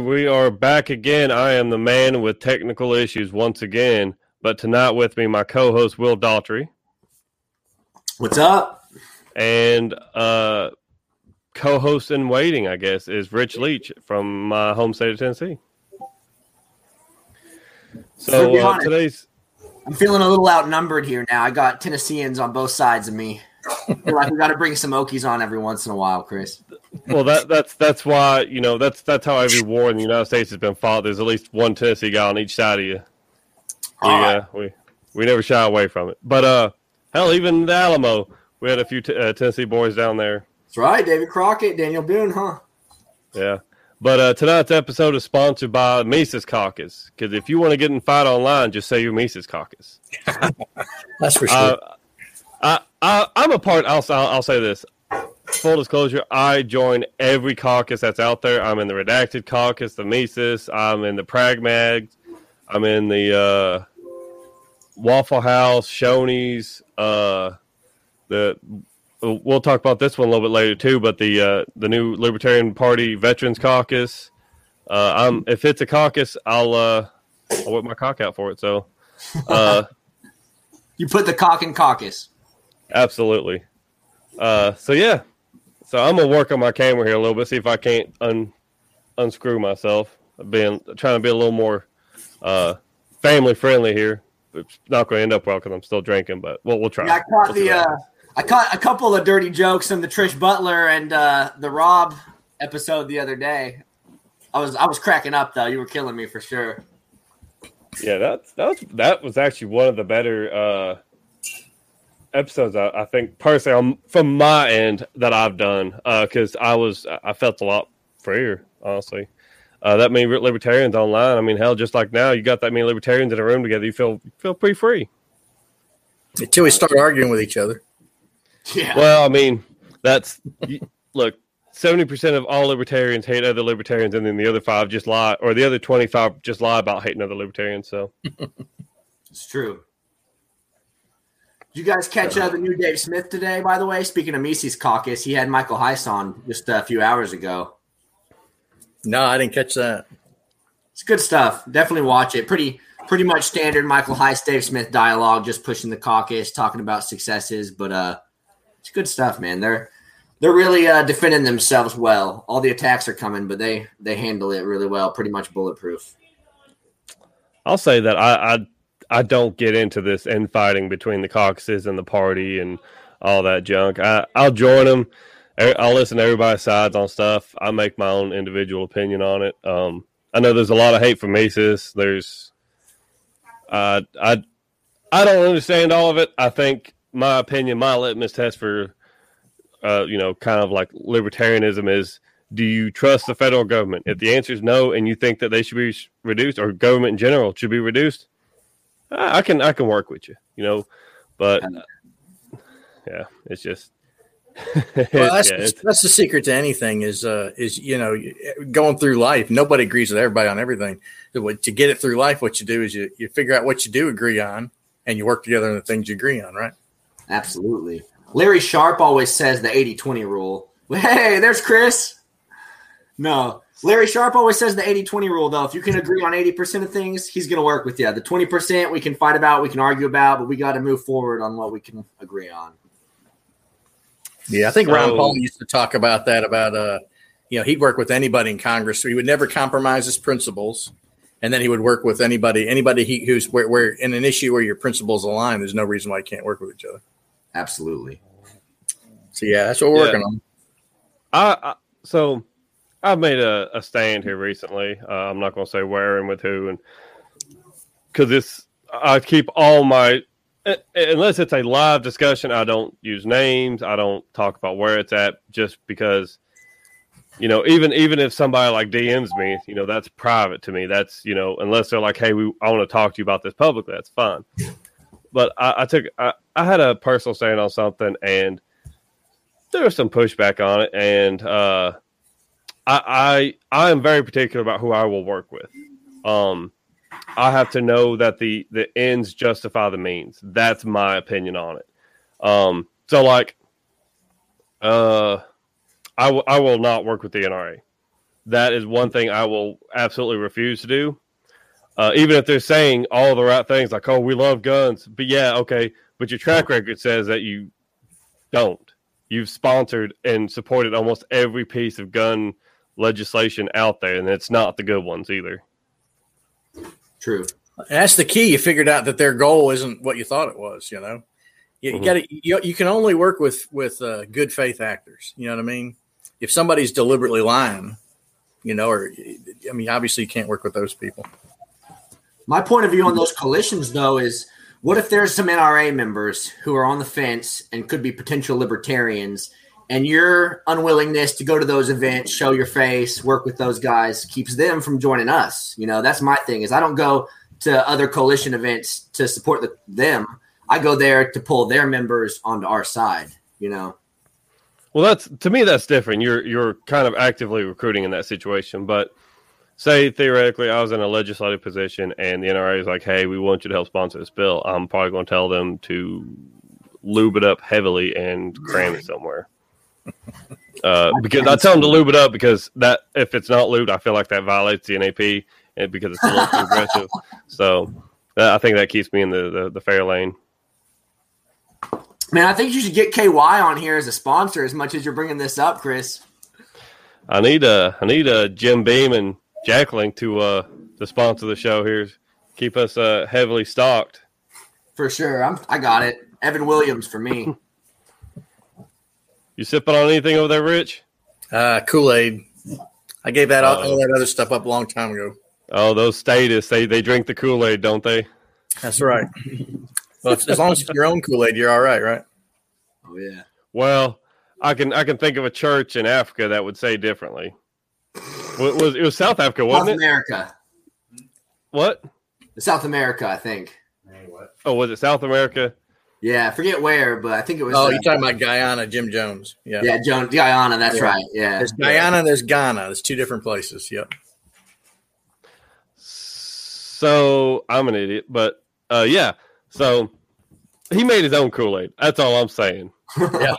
We are back again. I am the man with technical issues once again, but tonight with me, my co-host Will Daughtry. What's up? And uh, co-host in waiting, I guess, is Rich Leach from my home state of Tennessee. So uh, today's, I'm feeling a little outnumbered here now. I got Tennesseans on both sides of me. I feel like we got to bring some Okies on every once in a while, Chris well, that that's that's why you know that's that's how every war in the United States has been fought. There's at least one Tennessee guy on each side of you. yeah, right. we we never shy away from it. But uh, hell, even the Alamo, we had a few t- uh, Tennessee boys down there. That's right, David Crockett, Daniel Boone, huh? Yeah. But uh, tonight's episode is sponsored by Mises Caucus. Because if you want to get in fight online, just say you're Mises Caucus. That's for sure. Uh, I, I, I'm a part. I'll, I'll, I'll say this full disclosure, I join every caucus that's out there. I'm in the redacted caucus, the Mises. I'm in the Pragmags. I'm in the uh, Waffle House, Shoney's. Uh, the we'll talk about this one a little bit later too. But the uh, the new Libertarian Party Veterans Caucus. Uh, I'm if it's a caucus, I'll uh, I'll whip my cock out for it. So, uh, you put the cock in caucus. Absolutely. Uh, so yeah, so I'm gonna work on my camera here a little bit, see if I can't un unscrew myself. Being trying to be a little more uh, family friendly here. It's not going to end up well because I'm still drinking, but we'll we'll try. Yeah, I caught we'll the uh, I caught a couple of dirty jokes in the Trish Butler and uh, the Rob episode the other day. I was I was cracking up though. You were killing me for sure. Yeah, that's that was that was actually one of the better uh, episodes I, I think personally on, from my end that I've done because uh, I was I felt a lot freer honestly. Uh, that many libertarians online. I mean, hell, just like now, you got that many libertarians in a room together. You feel feel pretty free until we start arguing with each other. Yeah. Well, I mean, that's look. Seventy percent of all libertarians hate other libertarians, and then the other five just lie, or the other twenty-five just lie about hating other libertarians. So it's true. Did you guys catch uh, the new Dave Smith today? By the way, speaking of Mises Caucus, he had Michael Heise on just a few hours ago. No, I didn't catch that. It's good stuff. Definitely watch it. Pretty pretty much standard Michael Heise, Dave Smith dialogue, just pushing the caucus, talking about successes. But uh, it's good stuff, man. They're they're really uh, defending themselves well. All the attacks are coming, but they they handle it really well. Pretty much bulletproof. I'll say that I, I I don't get into this infighting between the caucuses and the party and all that junk. I, I'll join them. I'll listen to everybody's sides on stuff. I make my own individual opinion on it. Um, I know there's a lot of hate for Mises. There's, uh, I, I don't understand all of it. I think my opinion, my litmus test for, uh, you know, kind of like libertarianism is: Do you trust the federal government? If the answer is no, and you think that they should be reduced, or government in general should be reduced, I can I can work with you, you know, but yeah, it's just. well, that's, yeah, that's the secret to anything is uh is you know going through life. Nobody agrees with everybody on everything. To get it through life, what you do is you you figure out what you do agree on, and you work together on the things you agree on, right? Absolutely. Larry Sharpe always says the 80-20 rule. Hey, there's Chris. No, Larry Sharpe always says the 80 20 rule, though. If you can agree on 80% of things, he's going to work with you. The 20% we can fight about, we can argue about, but we got to move forward on what we can agree on. Yeah, I think so, Ron Paul used to talk about that about, uh, you know, he'd work with anybody in Congress. So he would never compromise his principles. And then he would work with anybody, anybody he, who's where, where in an issue where your principles align, there's no reason why you can't work with each other. Absolutely. So, yeah, that's what we're yeah. working on. I, I so I've made a, a stand here recently. Uh, I'm not going to say where and with who, and because it's I keep all my unless it's a live discussion, I don't use names. I don't talk about where it's at, just because you know even even if somebody like DMs me, you know that's private to me. That's you know unless they're like, hey, we I want to talk to you about this publicly, that's fine. But I, I took I, I had a personal stand on something and there was some pushback on it and uh I, I I am very particular about who I will work with. Um, I have to know that the the ends justify the means. That's my opinion on it. Um, so like, uh, I will I will not work with the NRA. that is one thing I will absolutely refuse to do. Uh, even if they're saying all the right things, like "Oh, we love guns," but yeah, okay, but your track record says that you don't. You've sponsored and supported almost every piece of gun legislation out there, and it's not the good ones either. True. And that's the key. You figured out that their goal isn't what you thought it was. You know, you, Mhm. got to you, you can only work with with uh, good faith actors. You know what I mean? If somebody's deliberately lying, you know, or I mean, obviously you can't work with those people. My point of view on those coalitions, though, is what if there's some NRA members who are on the fence and could be potential libertarians, and your unwillingness to go to those events, show your face, work with those guys, keeps them from joining us? You know, that's my thing. Is I don't go to other coalition events to support the, them. I go there to pull their members onto our side. You know. Well, that's to me that's different. You're you're kind of actively recruiting in that situation, but say theoretically I was in a legislative position and the NRA is like, "Hey, we want you to help sponsor this bill." I'm probably going to tell them to lube it up heavily and cram it somewhere. Uh, because I tell them to lube it up because that if it's not lubed, I feel like that violates the NAP and because it's a little too aggressive. So uh, I think that keeps me in the, the, the fair lane. Man, I think you should get KY on here as a sponsor as much as you're bringing this up, Chris. I need a I need a Jim Beam and Jack Link to uh to sponsor the show here. Keep us uh heavily stocked. For sure. I'm, I got it. Evan Williams for me. You sipping on anything over there, Rich? Uh, Kool Aid. I gave that all, Uh-oh. all that other stuff up a long time ago. Oh, those statists, they they drink the Kool-Aid, don't they? That's right. well, as long as it's your own Kool Aid, you're all right, right? Oh yeah. Well, I can I can think of a church in Africa that would say differently. What was it was South Africa, South wasn't it? America. What? South America, I think. Hey, Oh, was it South America? Yeah, I forget where, but I think it was. Oh, uh, you're talking about Guyana, Jim Jones. Yeah. yeah, Joan Guyana. That's Yeah. right. Yeah, There's Guyana, there's Ghana. There's two different places. Yep. So I'm an idiot, but uh yeah. So he made his own Kool-Aid. That's all I'm saying. yeah.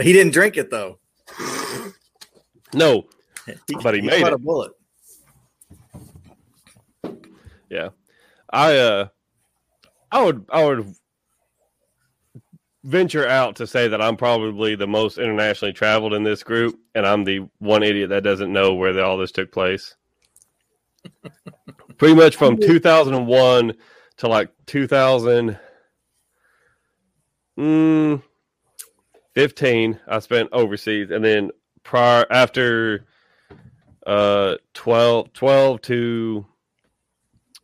He didn't drink it though. No, He, But he made caught it. a bullet. Yeah, I uh, I would I would venture out to say that I'm probably the most internationally traveled in this group, and I'm the one idiot that doesn't know where the, all this took place. Pretty much from 2001 to like 2000. Mm, 15 I spent overseas and then prior after uh 12 12 to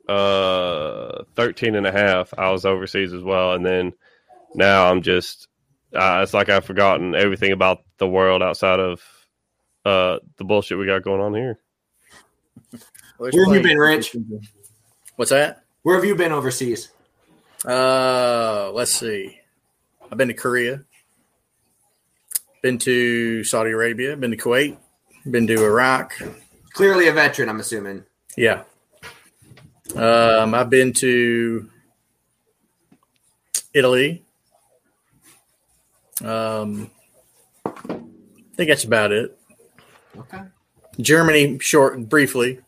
uh 13 and a half i was overseas as well and then now i'm just uh, it's like i've forgotten everything about the world outside of uh the bullshit we got going on here Where have you been, Rich? What's that? Where have you been overseas? Uh, let's see. I've been to Korea, been to Saudi Arabia, been to Kuwait, been to Iraq. Clearly a veteran, I'm assuming. Yeah. Um, I've been to Italy. Um, I think that's about it. Okay. Germany, short, and briefly.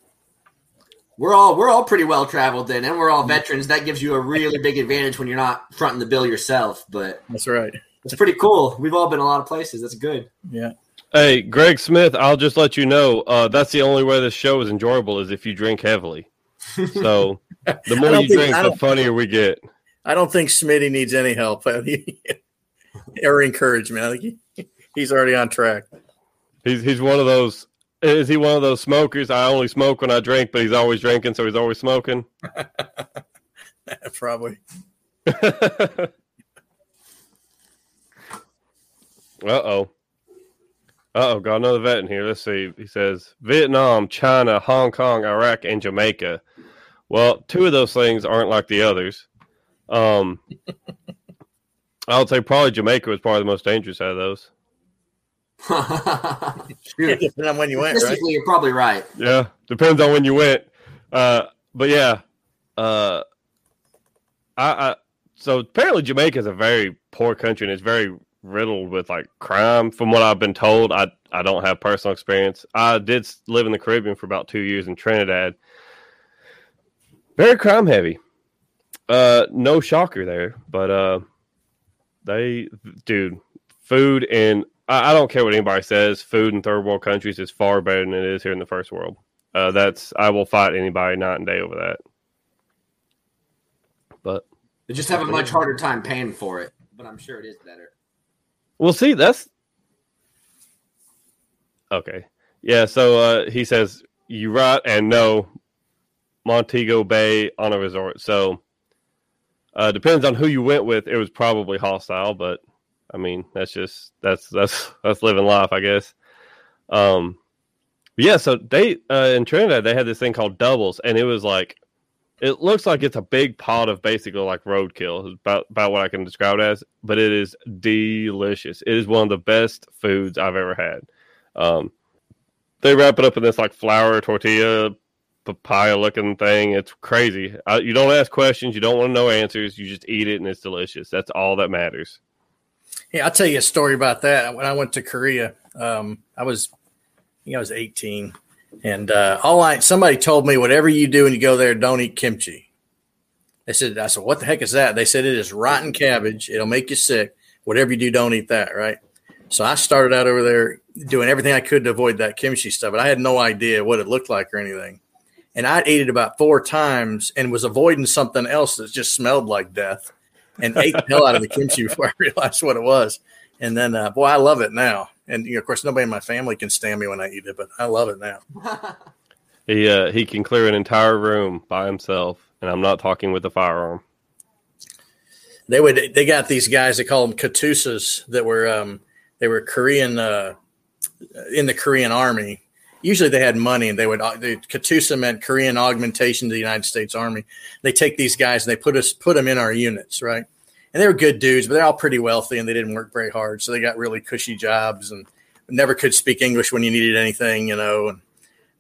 We're all we're all pretty well traveled then, and we're all veterans. That gives you a really big advantage when you're not fronting the bill yourself. But That's right. it's pretty cool. We've all been a lot of places. That's good. Yeah. hey greg smith i'll just let you know uh that's the only way this show is enjoyable is if you drink heavily so the more you think- drink the funnier we get I don't think Smitty needs any help or encouragement. I think he, he's already on track. He's he's one of those. Is he one of those smokers? I only smoke when I drink, but he's always drinking, so he's always smoking. Probably. uh oh. Uh oh, got another vet in here. Let's see. He says Vietnam, China, Hong Kong, Iraq, and Jamaica. Well, two of those things aren't like the others. Um, I would say probably Jamaica was probably the most dangerous out of those. Shoot. Depending on when you went, right? You're probably right. Yeah, depends on when you went. Uh, but yeah, uh, I, I so apparently Jamaica is a very poor country and it's very riddled with like crime. From what I've been told, I I don't have personal experience. I did live in the Caribbean for about two years in Trinidad. Very crime heavy. Uh, no shocker there, but uh, they, dude, food and I, I don't care what anybody says. Food in third world countries is far better than it is here in the first world. Uh, that's I will fight anybody night and day over that. But they just have a much harder time paying for it. But I'm sure it is better. We'll see. That's okay. Yeah. So uh, he says you right and no. Montego Bay on a resort. So uh, depends on who you went with. It was probably hostile, but I mean that's just that's that's that's living life, I guess. Um, yeah. So they uh, in Trinidad they had this thing called doubles, and it was like it looks like it's a big pot of basically like roadkill, about about what I can describe it as. But it is delicious. It is one of the best foods I've ever had. Um, they wrap it up in this like flour tortilla papaya looking thing. It's crazy. Uh, you don't ask questions. You don't want to know answers. You just eat it and it's delicious. That's all that matters. Yeah, I'll tell you a story about that. When I went to Korea, um, I was, I think I was 18 and uh, all I somebody told me, whatever you do when you go there, don't eat kimchi. They said, I said, what the heck is that? They said it is rotten cabbage. It'll make you sick. Whatever you do, don't eat that. Right. So I started out over there doing everything I could to avoid that kimchi stuff, but I had no idea what it looked like or anything. And I ate it about four times and was avoiding something else that just smelled like death and ate the hell out of the kimchi before I realized what it was. And then, uh, boy, I love it now. And you know, of course, nobody in my family can stand me when I eat it, but I love it now. he uh, he can clear an entire room by himself, and I'm not talking with a firearm. They would. They got these guys. They call them katusas that were um, they were Korean uh, in the Korean Army. Usually, they had money, and they would. Uh, the Katusa meant Korean augmentation to the United States Army. They take these guys and they put us put them in our units, right? and they were good dudes, but they're all pretty wealthy and they didn't work very hard, so they got really cushy jobs and never could speak English when you needed anything, you know. And,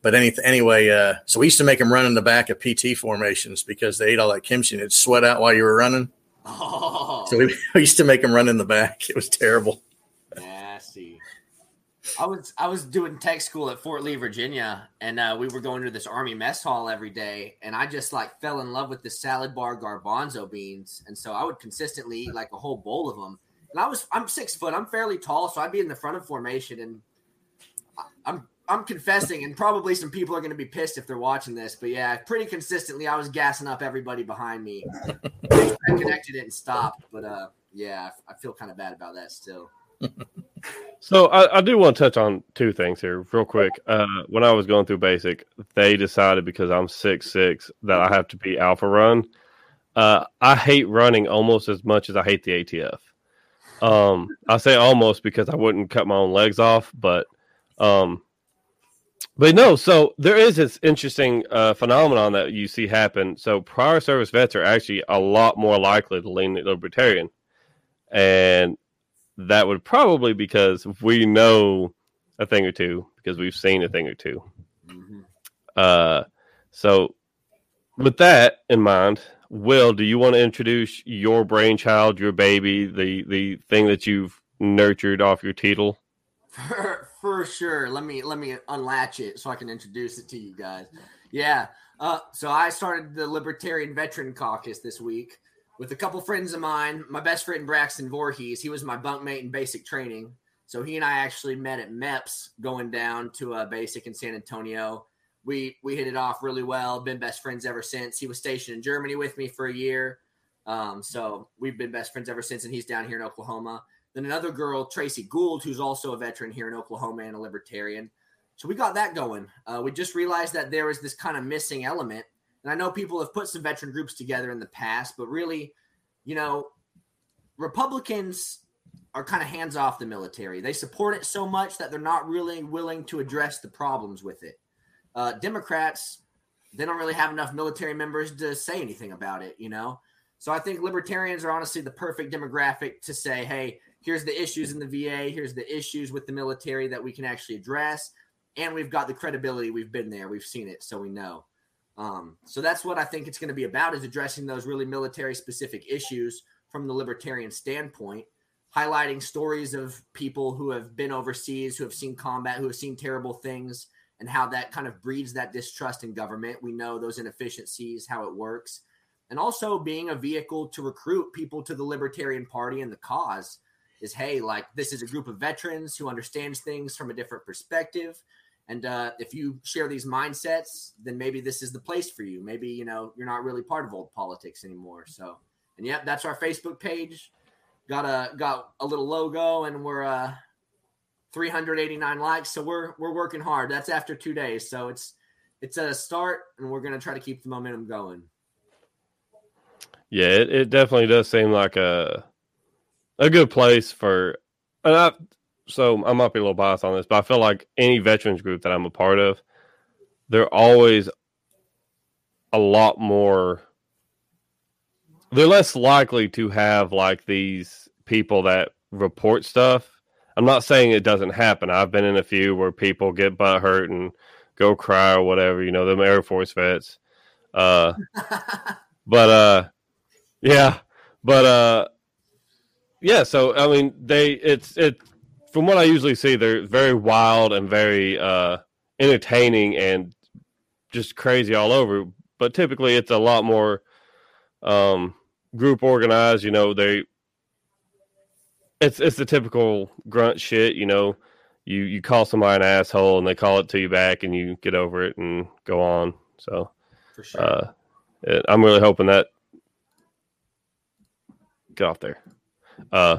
but any, anyway, uh, so we used to make them run in the back of PT formations because they ate all that kimchi and it'd sweat out while you were running. Oh. So we, we used to make them run in the back. It was terrible. I was I was doing tech school at Fort Lee, Virginia, and uh, we were going to this army mess hall every day, and I just like fell in love with the salad bar garbanzo beans, and so I would consistently eat like a whole bowl of them. And I was I'm six foot, I'm fairly tall, so I'd be in the front of formation, and I'm I'm confessing, and probably some people are going to be pissed if they're watching this, but yeah, pretty consistently, I was gassing up everybody behind me. I connected it and stopped, but uh, yeah, I feel kind of bad about that still. so I, I, do want to touch on two things here real quick. Uh, when I was going through basic, they decided because I'm six six that I have to be alpha run. Uh, I hate running almost as much as I hate the ATF. Um, I say almost because I wouldn't cut my own legs off, but um, but no. So there is this interesting uh, phenomenon that you see happen. So prior service vets are actually a lot more likely to lean libertarian, and that would probably because we know a thing or two because we've seen a thing or 2 mm-hmm. Uh, so with that in mind, Will, do you want to introduce your brainchild, your baby, the the thing that you've nurtured off your teetle? For, for sure. Let me let me unlatch it so I can introduce it to you guys. Yeah. Uh, so I started the Libertarian Veteran Caucus this week with a couple friends of mine. My best friend Braxton Voorhees, he was my bunkmate in basic training. So he and I actually met at MEPS going down to a basic in San Antonio. We we hit it off really well. Been best friends ever since. He was stationed in Germany with me for a year. Um, so we've been best friends ever since, and he's down here in Oklahoma. Then another girl, Tracy Gould, who's also a veteran here in Oklahoma and a libertarian. So we got that going. Uh, we just realized that there was this kind of missing element and I know people have put some veteran groups together in the past, but really, you know, Republicans are kind of hands off the military. They support it so much that they're not really willing to address the problems with it. Uh, Democrats, they don't really have enough military members to say anything about it, you know? So I think libertarians are honestly the perfect demographic to say, hey, here's the issues in the VA, here's the issues with the military that we can actually address. And we've got the credibility. We've been there, we've seen it, so we know. Um, so that's what I think it's going to be about is addressing those really military specific issues from the libertarian standpoint. highlighting stories of people who have been overseas, who have seen combat, who have seen terrible things, and how that kind of breeds that distrust in government. We know those inefficiencies, how it works, and also being a vehicle to recruit people to the Libertarian Party and the cause is hey, like this is a group of veterans who understands things from a different perspective. And uh, if you share these mindsets, then maybe this is the place for you. Maybe you know you're not really part of old politics anymore. So, and yep, that's our Facebook page. Got a got a little logo, and we're uh, 389 likes. So we're we're working hard. That's after two days, so it's it's a start, and we're gonna try to keep the momentum going. Yeah, it, it definitely does seem like a a good place for. And I, so I might be a little biased on this, but I feel like any veterans group that I'm a part of, they're always a lot more. They're less likely to have like these people that report stuff. I'm not saying it doesn't happen. I've been in a few where people get butt hurt and go cry or whatever. You know, them Air Force vets. Uh, but uh, yeah, but uh, yeah. So I mean, they it's it from what I usually see, they're very wild and very uh, entertaining and just crazy all over. But typically, it's a lot more um, group organized. You know, they it's it's the typical grunt shit. You know, you you call somebody an asshole and they call it to you back, and you get over it and go on. So, For sure. uh, it, I'm really hoping that get off there. Uh,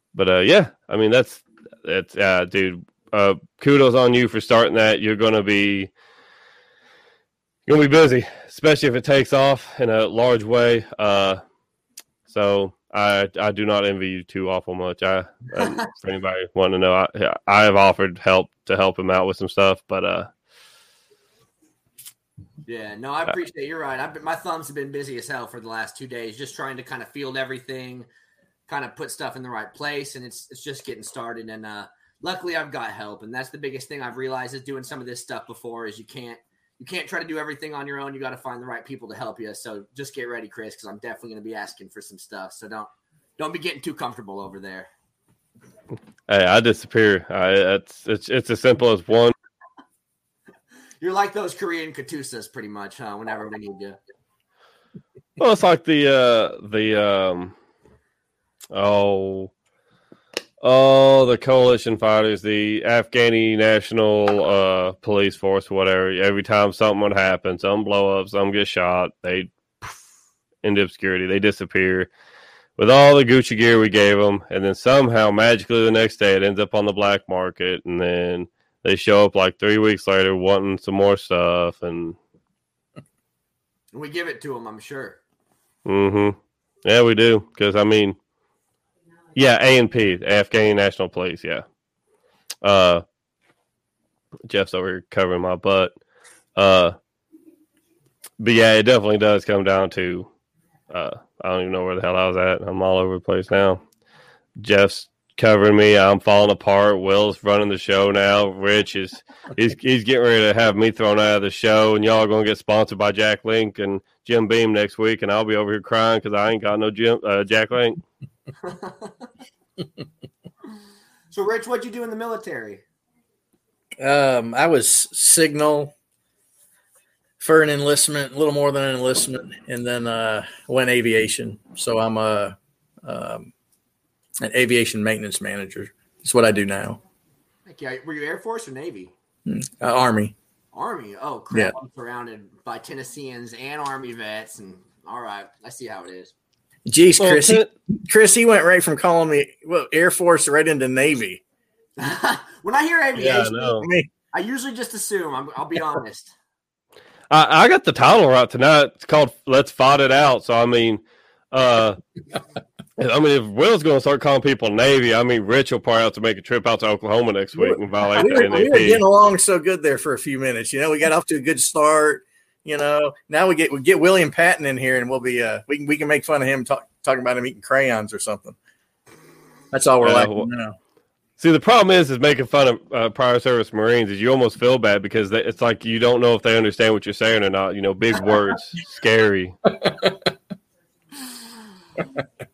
but uh, yeah, I mean that's that's uh, dude. Uh, kudos on you for starting that. You're gonna be you're gonna be busy, especially if it takes off in a large way. Uh, so I I do not envy you too awful much. I for anybody wanting to know, I I have offered help to help him out with some stuff, but uh, Yeah, no, I appreciate. You're right. I've been, my thumbs have been busy as hell for the last two days, just trying to kind of field everything, kind of put stuff in the right place, and it's it's just getting started. And uh, luckily, I've got help, and that's the biggest thing I've realized is doing some of this stuff before is you can't you can't try to do everything on your own. You got to find the right people to help you. So just get ready, Chris, because I'm definitely going to be asking for some stuff. So don't don't be getting too comfortable over there. hey, I disappear. I, it's it's it's as simple as one. You're like those Korean Katusas, pretty much, huh? Whenever we need you. Well, it's like the uh the um oh oh the coalition fighters, the Afghani National uh Police Force, whatever. Every time something would happen, some blow up, some get shot, they poof, into obscurity. They disappear with all the Gucci gear we gave them, and then somehow magically the next day it ends up on the black market, and then they show up like three weeks later wanting some more stuff, and And we give it to them, I'm sure. Mm-hmm. Yeah, we do. Because I mean, yeah, ANP, Afghan National Police. Yeah. Uh, Jeff's over here covering my butt. Uh, but yeah, it definitely does come down to. Uh, I don't even know where the hell I was at. I'm all over the place now. Jeff's covering me. I'm falling apart. Will's running the show now. Rich is he's he's getting ready to have me thrown out of the show, and y'all are gonna get sponsored by Jack Link and Jim Beam next week, and I'll be over here crying because I ain't got no Jim uh, Jack Link. So, Rich, what'd you do in the military? Um, I was signal for an enlistment, a little more than an enlistment, and then uh, went aviation. So I'm a um, an aviation maintenance manager. That's what I do now. Yeah. Were you Air Force or Navy? Uh, Army. Army. Oh, crap. I'm surrounded by Tennesseans and Army vets. And all right, I see how it is. Jeez, Well, Chris. he, Chris, he went right from calling me well Air Force right into Navy. when I hear yeah, I aviation, know. I I usually just assume, I'm, I'll be honest. I, I got the title right tonight. It's called "Let's Fight It Out." So I mean, uh, I mean, if Will's going to start calling people Navy, I mean, Rich will probably have to make a trip out to Oklahoma next week and violate we, the were, we were getting along so good there for a few minutes. You know, we got off to a good start. You know, now we get we get William Patton in here, and we'll be uh we can we can make fun of him talk, talking about him eating crayons or something. That's all we're Yeah, like well- now. See, the problem is, is making fun of uh, prior service Marines is you almost feel bad because they, it's like you don't know if they understand what you're saying or not. You know, big words, scary.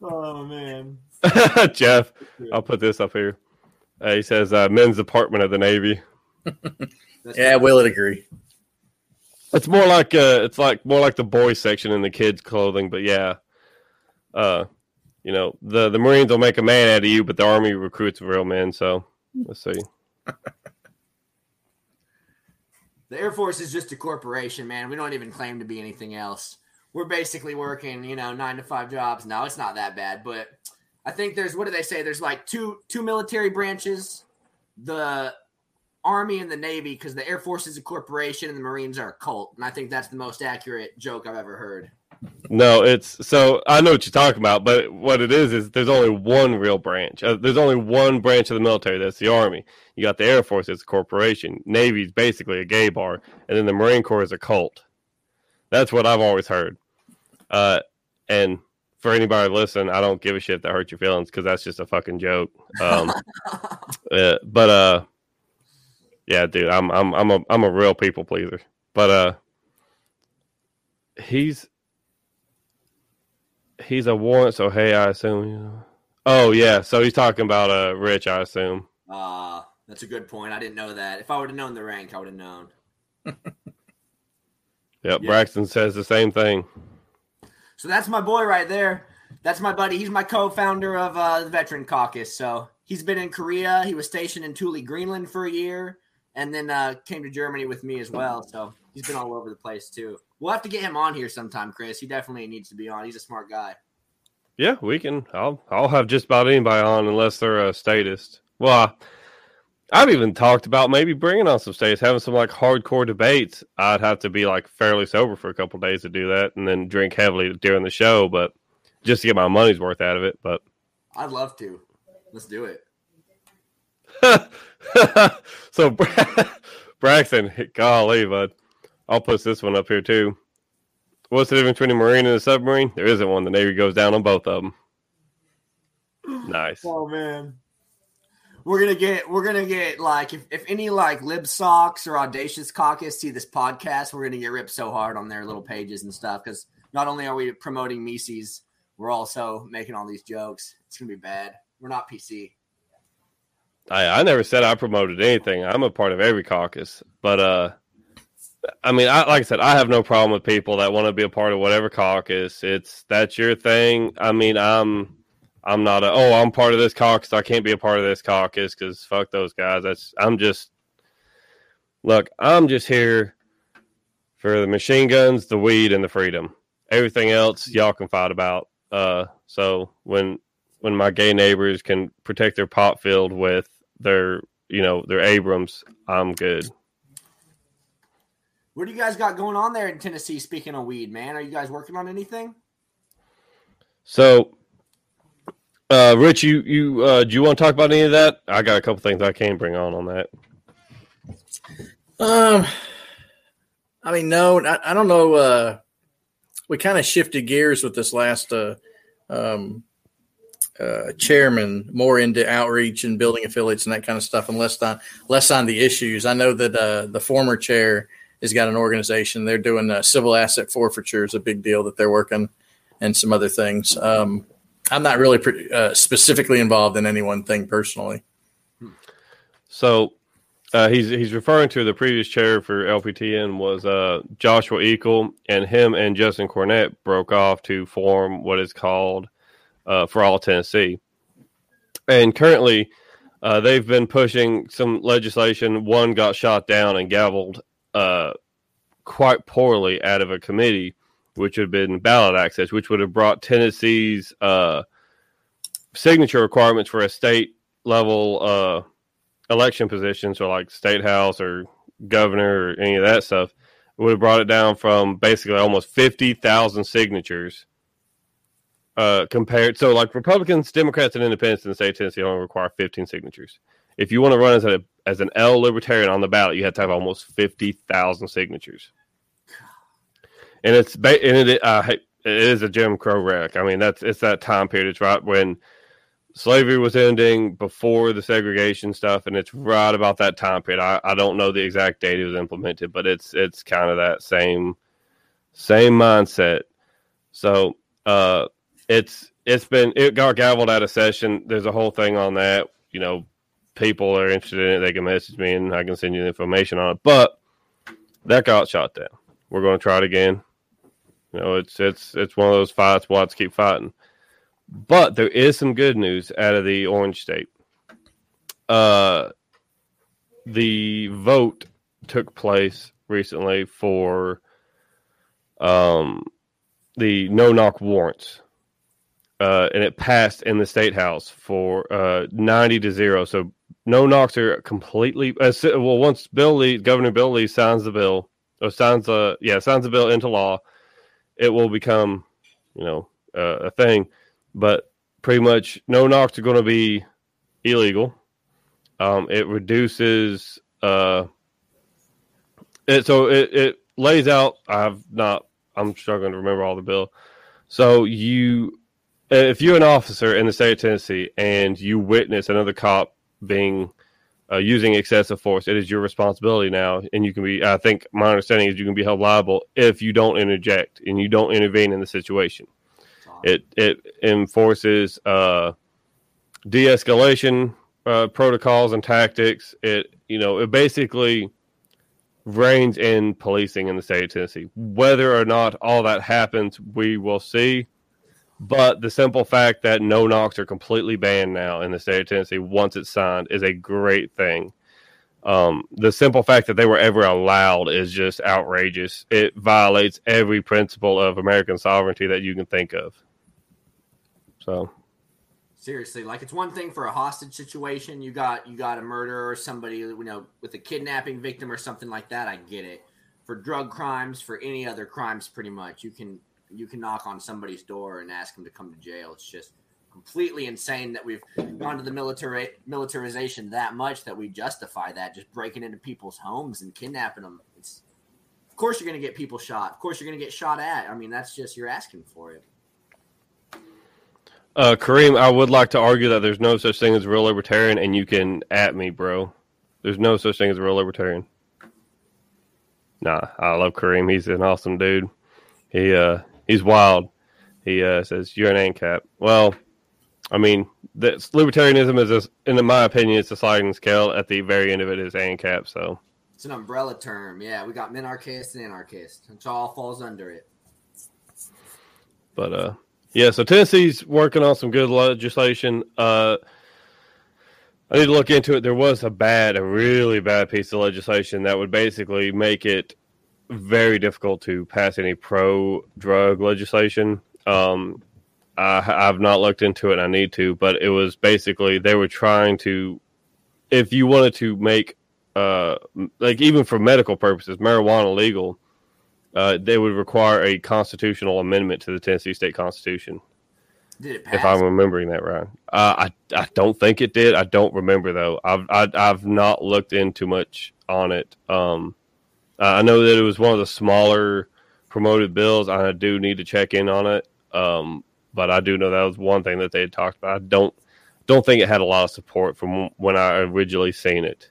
oh, man. Jeff, I'll put this up here. Uh, he says uh, men's department of the Navy. yeah, will it agree? It's more like uh, it's like more like the boys section in the kids' clothing, but yeah, uh, you know the the Marines will make a man out of you, but the Army recruits real men. So let's see. the Air Force is just a corporation, man. We don't even claim to be anything else. We're basically working, you know, nine to five jobs. No, it's not that bad, but I think there's what do they say? There's like two two military branches, the Army and the Navy, because the Air Force is a corporation and the Marines are a cult. And I think that's the most accurate joke I've ever heard. No, it's so I know what you're talking about, but what it is is there's only one real branch. Uh, there's only one branch of the military. That's the Army. You got the Air Force. It's a corporation. Navy's basically a gay bar, and then the Marine Corps is a cult. That's what I've always heard. Uh, and for anybody listen I don't give a shit that hurt your feelings because that's just a fucking joke. Um, uh, but uh, yeah, dude, I'm I'm I'm a I'm a real people pleaser. But uh, he's he's a warrant, so hey, I assume. You know. Oh yeah, so he's talking about uh Rich, I assume. Ah, uh, that's a good point. I didn't know that. If I would have known the rank, I would have known. yep, yeah. Braxton says the same thing. So that's my boy right there. That's my buddy. He's my co-founder of uh, the Veteran Caucus. So he's been in Korea. He was stationed in Thule, Greenland for a year, and then uh, came to Germany with me as well. So he's been all over the place too. We'll have to get him on here sometime, Chris. He definitely needs to be on. He's a smart guy. Yeah, we can. I'll I'll have just about anybody on unless they're a statist. Well, I, have even talked about maybe bringing on some statists, having some like hardcore debates. I'd have to be like fairly sober for a couple days to do that, and then drink heavily during the show, but just to get my money's worth out of it. But I'd love to. Let's do it. so Braxton, golly, bud. I'll post this one up here too. What's the difference between a marine and a submarine? There isn't one. The Navy goes down on both of them. Nice. Oh man, we're gonna get we're gonna get like if, if any like lib socks or audacious caucus see this podcast, we're gonna get ripped so hard on their little pages and stuff because not only are we promoting Mises, we're also making all these jokes. It's gonna be bad. We're not PC. I I never said I promoted anything. I'm a part of every caucus, but uh I mean, I, like I said, I have no problem with people that want to be a part of whatever caucus. It's that's your thing. I mean, I'm I'm not a oh I'm part of this caucus. I can't be a part of this caucus because fuck those guys. That's I'm just look. I'm just here for the machine guns, the weed, and the freedom. Everything else y'all can fight about. Uh, so when when my gay neighbors can protect their pot field with their you know they're Abrams, I'm good. What do you guys got going on there in Tennessee? Speaking of weed, man, are you guys working on anything? So, uh, Rich, you you uh, do you want to talk about any of that? I got a couple things I can bring on on that. Um, I mean, no, I, I don't know. Uh, we kind of shifted gears with this last uh, um, uh, chairman more into outreach and building affiliates and that kind of stuff, and less on less on the issues. I know that uh, the former chair has got an organization. They're doing uh, civil asset forfeiture is a big deal that they're working, and some other things. Um, I'm not really pre- uh, specifically involved in any one thing personally. So uh, he's he's referring to the previous chair for LPTN was uh, Joshua Eagle, and him and Justin Cornett broke off to form what is called uh, For All Tennessee, and currently. Uh, they've been pushing some legislation. One got shot down and gavelled uh, quite poorly out of a committee, which would have been ballot access, which would have brought Tennessee's uh, signature requirements for a state level uh, election position, so like state house or governor or any of that stuff, would have brought it down from basically almost 50,000 signatures. Uh, compared, so like Republicans, Democrats, and Independents in the state of Tennessee only require 15 signatures. If you want to run as a as an L libertarian on the ballot, you have to have almost fifty thousand signatures. And it's and it, uh, it is a Jim Crow wreck. I mean, that's it's that time period. It's right when slavery was ending before the segregation stuff, and it's right about that time period. I, I don't know the exact date it was implemented, but it's it's kind of that same same mindset. So uh, it's it's been it got gavelled out of session. There's a whole thing on that. You know, people are interested in it. They can message me and I can send you the information on it. But that got shot down. We're going to try it again. You know, it's it's it's one of those fights. We'll have to keep fighting. But there is some good news out of the Orange State. Uh, the vote took place recently for um the no knock warrants uh, and it passed in the state house for uh, 90 to 0 so no knocks are completely uh, well once bill lee governor bill lee signs the bill or signs the yeah signs the bill into law it will become you know a thing. But pretty much no knocks are going to be illegal. Um, it reduces uh, it so it, it lays out i've not i'm struggling to remember all the bill. So you if you're an officer in the state of Tennessee and you witness another cop being uh, using excessive force, it is your responsibility now, and you can be. I think my understanding is you can be held liable if you don't interject and you don't intervene in the situation. It it enforces uh, de-escalation uh, protocols and tactics. It you know it basically reins in policing in the state of Tennessee. Whether or not all that happens, we will see but the simple fact that no knocks are completely banned now in the state of Tennessee once it's signed is a great thing. Um, the simple fact that they were ever allowed is just outrageous. It violates every principle of American sovereignty that you can think of. So, seriously, like it's one thing for a hostage situation. You got you got a murder or somebody you know with a kidnapping victim or something like that. I get it. For drug crimes, for any other crimes, pretty much you can you can knock on somebody's door and ask them to come to jail. It's just completely insane that we've gone to the military militarization that much that we justify that just breaking into people's homes and kidnapping them. It's of course you're going to get people shot. Of course you're going to get shot at. I mean that's just you're asking for it. Uh, Kareem, I would like to argue that there's no such thing as real libertarian, and you can at me, bro. There's no such thing as real libertarian. Nah, I love Kareem. He's an awesome dude. He uh he's wild. He uh, says you're an ANCAP. Well, I mean, that's libertarianism is, a, in my opinion, it's a sliding scale. At the very end of it is ANCAP. So it's an umbrella term. Yeah, we got minarchist and anarchist. It all falls under it. But uh, yeah. So Tennessee's working on some good legislation. Uh, I need to look into it. There was a bad, a really bad piece of legislation that would basically make it very difficult to pass any pro drug legislation. Um, I, have not looked into it. I need to, but it was basically they were trying to, if you wanted to make, uh, like even for medical purposes, marijuana legal, uh, they would require a constitutional amendment to the Tennessee State Constitution. If I'm remembering that right, uh, I I don't think it did. I don't remember though. I've I, have i have not looked into much on it. Um, uh, I know that it was one of the smaller promoted bills. I do need to check in on it, um, but I do know that was one thing that they had talked about. I don't don't think it had a lot of support from when I originally seen it.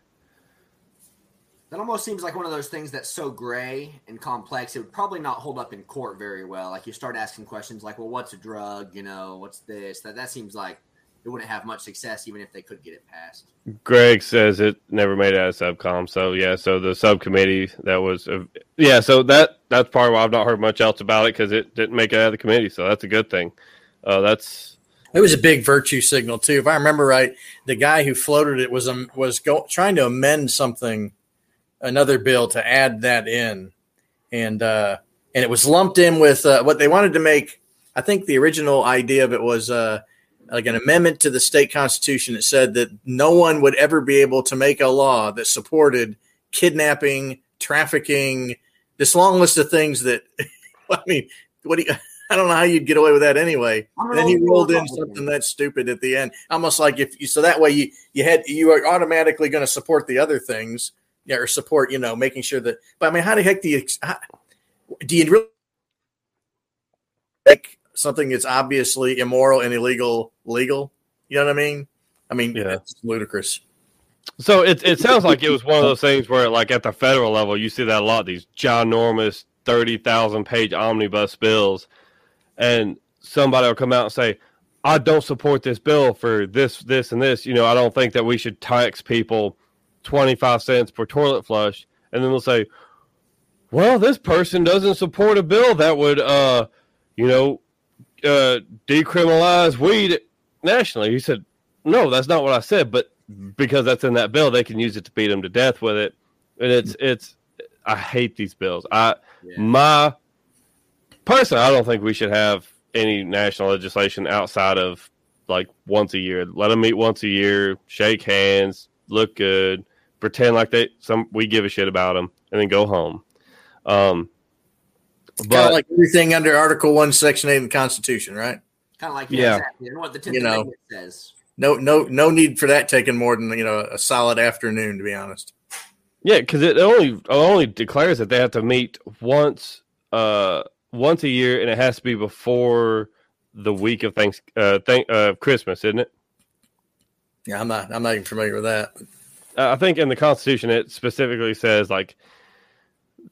That almost seems like one of those things that's so gray and complex. It would probably not hold up in court very well. Like you start asking questions like, "Well, what's a drug? You know, what's this?" That that seems like it wouldn't have much success even if they could get it passed. Greg says it never made it out of subcom. So yeah, so the subcommittee that was uh, yeah, so that that's part why I've not heard much else about it because it didn't make it out of the committee. So that's a good thing. Uh, that's it was a big virtue signal too. If I remember right, the guy who floated it was um, was go, trying to amend something, another bill to add that in, and uh, and it was lumped in with uh, what they wanted to make. I think the original idea of it was uh, like an amendment to the state constitution that said that no one would ever be able to make a law that supported kidnapping, trafficking, this long list of things that I mean, what do you I don't know how you'd get away with that anyway. And then he rolled in something that stupid at the end, almost like if you so that way you you had you are automatically going to support the other things, yeah, or support you know making sure that. But I mean, how the heck do you how, do you really like something that's obviously immoral and illegal legal. You know what I mean? I mean, yeah, it's ludicrous. So it it sounds like it was one of those things where, like at the federal level, you see that a lot. These ginormous thirty thousand page omnibus bills, and somebody will come out and say, I don't support this bill for this, this, and this. You know, I don't think that we should tax people 25 cents per toilet flush. And then they'll say, well, this person doesn't support a bill that would, uh, you know, uh, decriminalize weed nationally. He said, no, that's not what I said. But because that's in that bill, they can use it to beat them to death with it. And it's, it's, I hate these bills. I, yeah. my, personally, I don't think we should have any national legislation outside of like once a year. Let them meet once a year, shake hands, look good, pretend like they some we give a shit about them, and then go home. Um, but like everything under Article One, Section Eight of the Constitution, right? Kind of like yeah, exactly. what the you know, says. No, no, no need for that taking more than you know a solid afternoon, to be honest. Yeah, because it only only declares that they have to meet once. Uh, once a year, and it has to be before the week of thanks uh, thank uh, Christmas, isn't it? Yeah, I'm not. I'm not even familiar with that. Uh, I think in the Constitution it specifically says like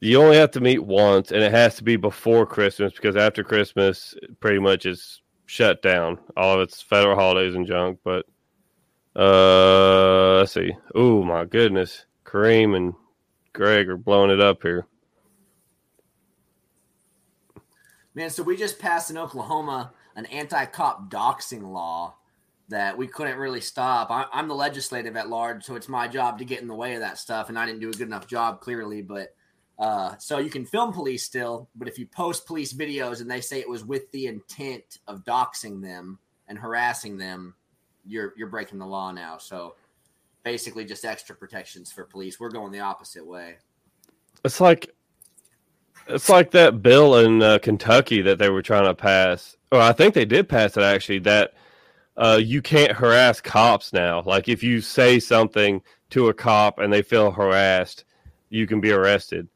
you only have to meet once, and it has to be before Christmas because after Christmas, pretty much is shut down. All of its federal holidays and junk. But uh, let's see. Oh my goodness, Kareem and Greg are blowing it up here. Man, so we just passed in Oklahoma an anti-cop doxing law that we couldn't really stop. I, am the legislative at large, so it's my job to get in the way of that stuff, and I didn't do a good enough job clearly. But uh, so you can film police still, but if you post police videos and they say it was with the intent of doxing them and harassing them, you're you're breaking the law now. So basically, just extra protections for police. We're going the opposite way. It's like it's like that bill in uh, Kentucky that they were trying to pass. Or I think they did pass it actually. That uh, you can't harass cops now. Like if you say something to a cop and they feel harassed, you can be arrested.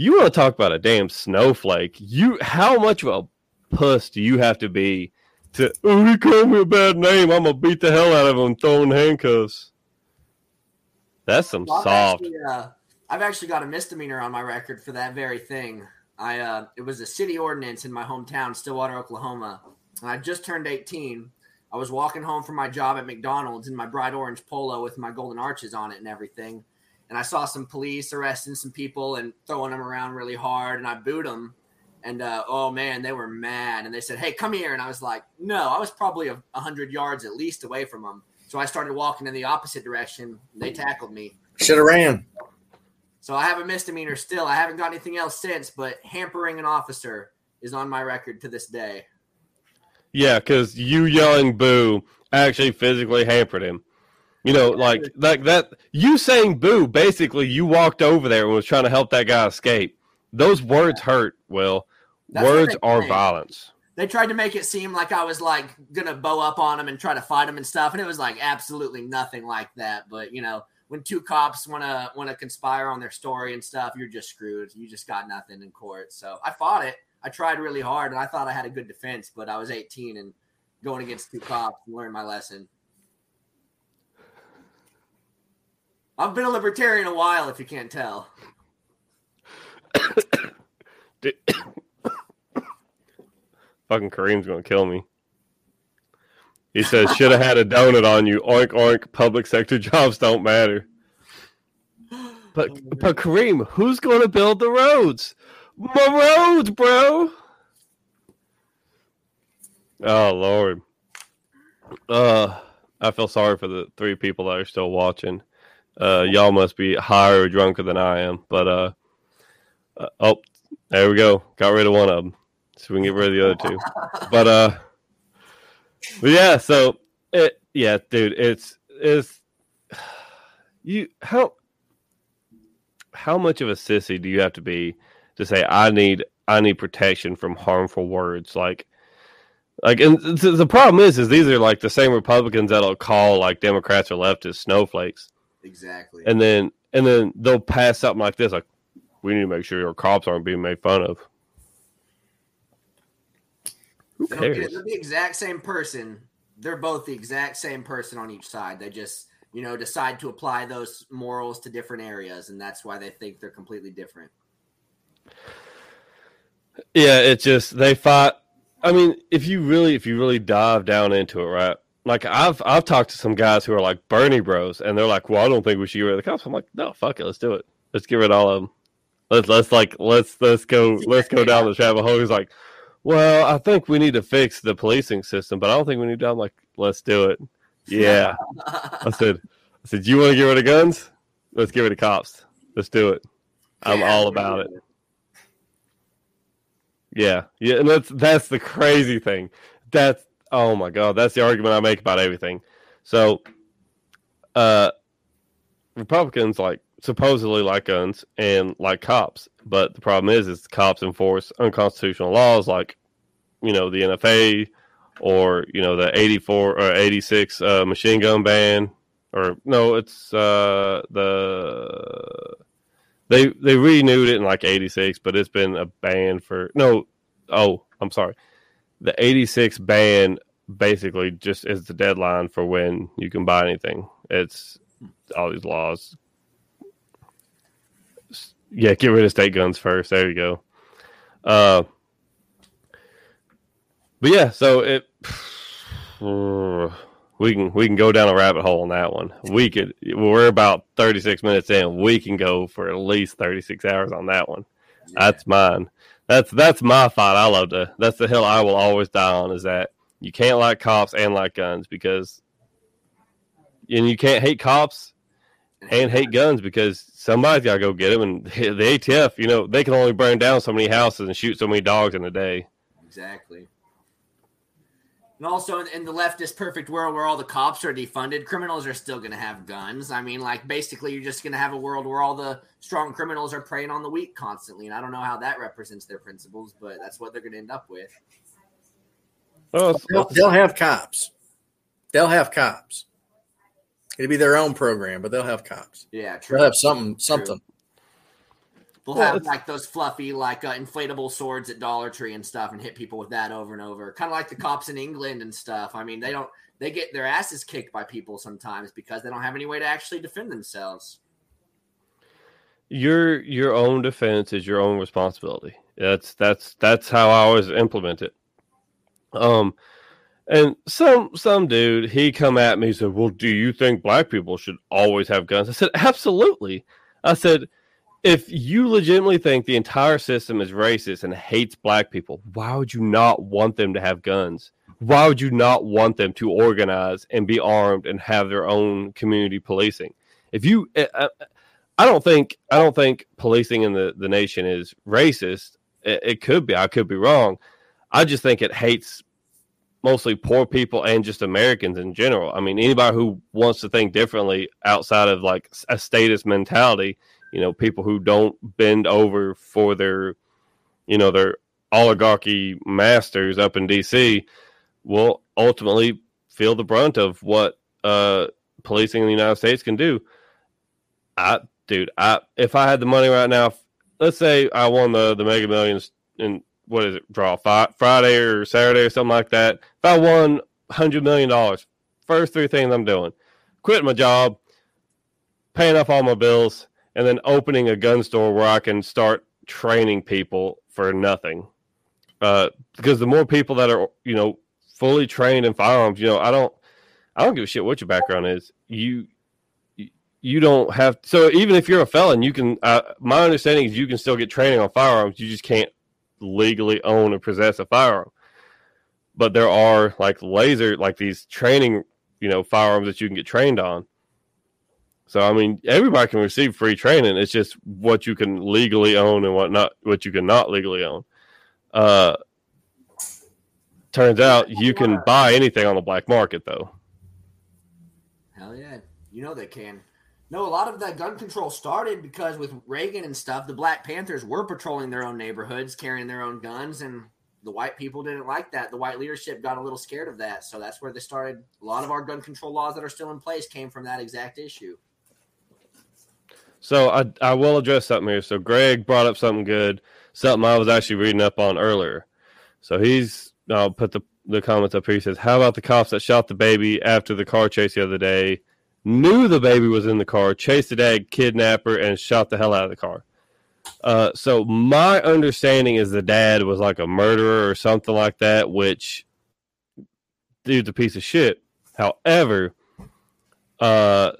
You want to talk about a damn snowflake? You how much of a puss do you have to be to? Oh, he called me a bad name. I'm gonna beat the hell out of him, throwing handcuffs. That's some well, soft. Actually, uh, I've actually got a misdemeanor on my record for that very thing. I uh, it was a city ordinance in my hometown, Stillwater, Oklahoma. And I just turned 18. I was walking home from my job at McDonald's in my bright orange polo with my golden arches on it and everything. And I saw some police arresting some people and throwing them around really hard. And I booed them. And uh, oh man, they were mad. And they said, "Hey, come here." And I was like, "No." I was probably a hundred yards at least away from them. So I started walking in the opposite direction. They tackled me. Should have ran. So I have a misdemeanor still. I haven't got anything else since, but hampering an officer is on my record to this day. Yeah, because you yelling boo actually physically hampered him. You know, like like that. You saying boo, basically, you walked over there and was trying to help that guy escape. Those words hurt. Will That's words are violence. They tried to make it seem like I was like gonna bow up on him and try to fight him and stuff, and it was like absolutely nothing like that. But you know, when two cops want to want to conspire on their story and stuff, you're just screwed. You just got nothing in court. So I fought it. I tried really hard, and I thought I had a good defense, but I was 18 and going against two cops and learned my lesson. I've been a libertarian a while, if you can't tell. Fucking Kareem's gonna kill me. He says, "Should have had a donut on you." Oink oink. Public sector jobs don't matter. But but Kareem, who's to build the roads? My roads, bro. Oh Lord. Uh, I feel sorry for the three people that are still watching. Uh, y'all must be higher or drunker than I am. But uh, uh, oh, there we go. Got rid of one of them, so we can get rid of the other two. But uh but yeah, so it yeah, dude, it's it's you how how much of a sissy do you have to be to say I need I need protection from harmful words like like and the problem is is these are like the same Republicans that'll call like Democrats or leftists snowflakes. Exactly. And then and then they'll pass something like this like we need to make sure our cops aren't being made fun of. Who cares? They're the exact same person. They're both the exact same person on each side. They just, you know, decide to apply those morals to different areas, and that's why they think they're completely different. Yeah, it's just they fight I mean, if you really, if you really dive down into it, right? Like I've I've talked to some guys who are like Bernie Bros, and they're like, "Well, I don't think we should get rid of the cops." I'm like, "No, fuck it, let's do it. Let's get rid of all of them. Let's let's like let's let's go let's go down the rabbit hole." He's like, "Well, I think we need to fix the policing system, but I don't think we need to." I'm like, "Let's do it." Yeah, I said, I said, "You want to get rid of guns? Let's get rid of cops. Let's do it. I'm Yeah, all about it." Yeah, yeah, and that's that's the crazy thing. That's oh my god, that's the argument I make about everything. So, uh, Republicans like supposedly like guns and like cops, but the problem is, is cops enforce unconstitutional laws like, you know, the NFA or you know the eighty four or eighty six uh, machine gun ban, or no, it's uh the they they renewed it in like 86 but it's been a ban for no oh i'm sorry the 86 ban basically just is the deadline for when you can buy anything it's all these laws yeah get rid of state guns first there you go uh but yeah so it we can we can go down a rabbit hole on that one. We could we're about 36 minutes in. We can go for at least 36 hours on that one. That's mine. That's that's my fight. I love to. That's the hill I will always die on. Is that you can't like cops and like guns because, and you can't hate cops and hate guns because somebody's got to go get them. And the ATF, you know, they can only burn down so many houses and shoot so many dogs in a day. Exactly. And also, in- in the leftist perfect world where all the cops are defunded, criminals are still going to have guns. I mean, like, basically, you're just going to have a world where all the strong criminals are preying on the weak constantly. And I don't know how that represents their principles, but that's what they're going to end up with. Oh, They'll, they'll have cops. They'll have cops. It'll be their own program, but they'll have cops. Yeah, true. They'll have something. Something. They'll Well, have like those fluffy, like uh, inflatable swords at Dollar Tree and stuff, and hit people with that over and over. Kind of like the cops in England and stuff. I mean, they don't they get their asses kicked by people sometimes because they don't have any way to actually defend themselves. your your own defense is your own responsibility. That's that's that's how I always implement it. Um, and some some dude he come at me and said, "Well, do you think black people should always have guns?" I said, "Absolutely." I said, "If you legitimately think the entire system is racist and hates black people, why would you not want them to have guns? Why would you not want them to organize and be armed and have their own community policing? If you, uh, I don't think I don't think policing in the, the nation is racist. It, it could be. I could be wrong. I just think it hates mostly poor people and just Americans in general. I mean, anybody who wants to think differently outside of like a status mentality, you know, people who don't bend over for their, you know, their oligarchy masters up in DC will ultimately feel the brunt of what uh, policing in the United States can do. I, dude, I if I had the money right now, let's say I won the the Mega Millions in what is it, draw fi- Friday or Saturday or something like that. If I won hundred million dollars, first three things I'm doing: quitting my job, paying off all my bills, and then opening a gun store where I can start training people for nothing. Uh, because the more people that are, you know, fully trained in firearms, you know, I don't, I don't give a shit what your background is. You, you don't have. So even if you're a felon, you can. Uh, my understanding is you can still get training on firearms. You just can't legally own or possess a firearm. But there are like laser, like these training, you know, firearms that you can get trained on. So I mean, everybody can receive free training. It's just what you can legally own and what not, what you can not legally own. Uh, turns out you can buy anything on the black market, though. Hell yeah. You know they can. No, a lot of that gun control started because with Reagan and stuff, the Black Panthers were patrolling their own neighborhoods, carrying their own guns, and the white people didn't like that. The white leadership got a little scared of that. So that's where they started. A lot of our gun control laws that are still in place came from that exact issue. So I I will address something here. So Greg brought up something good, something I was actually reading up on earlier. So he's I'll put the the comments up here. He says, "How about the cops that shot the baby after the car chase the other day? Knew the baby was in the car, chased the dad, kidnapped her, and shot the hell out of the car." Uh, so my understanding is the dad was like a murderer or something like that, which dude's a piece of shit. However, uh,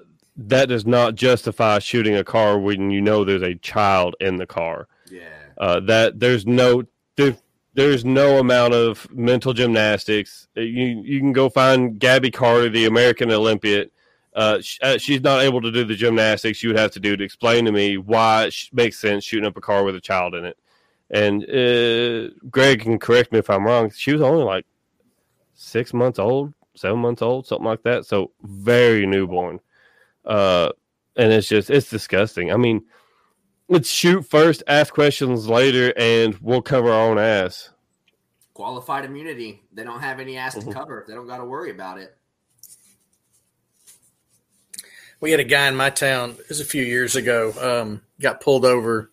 that does not justify shooting a car when you know there's a child in the car. Yeah. Uh, that there's no there, there's no amount of mental gymnastics. Uh, You you can go find Gabby Carter, the American Olympian. Uh, sh- uh, she's not able to do the gymnastics you would have to do to explain to me why it sh- makes sense shooting up a car with a child in it. And uh, Greg can correct me if I'm wrong. She was only like six months old, seven months old, something like that. So very newborn. Uh, and it's just it's disgusting. I mean, let's shoot first, ask questions later, and we'll cover our own ass. Qualified immunity. They don't have any ass to Mhm. cover. They don't got to worry about it. We had a guy in my town. It was a few years ago. Um, got pulled over,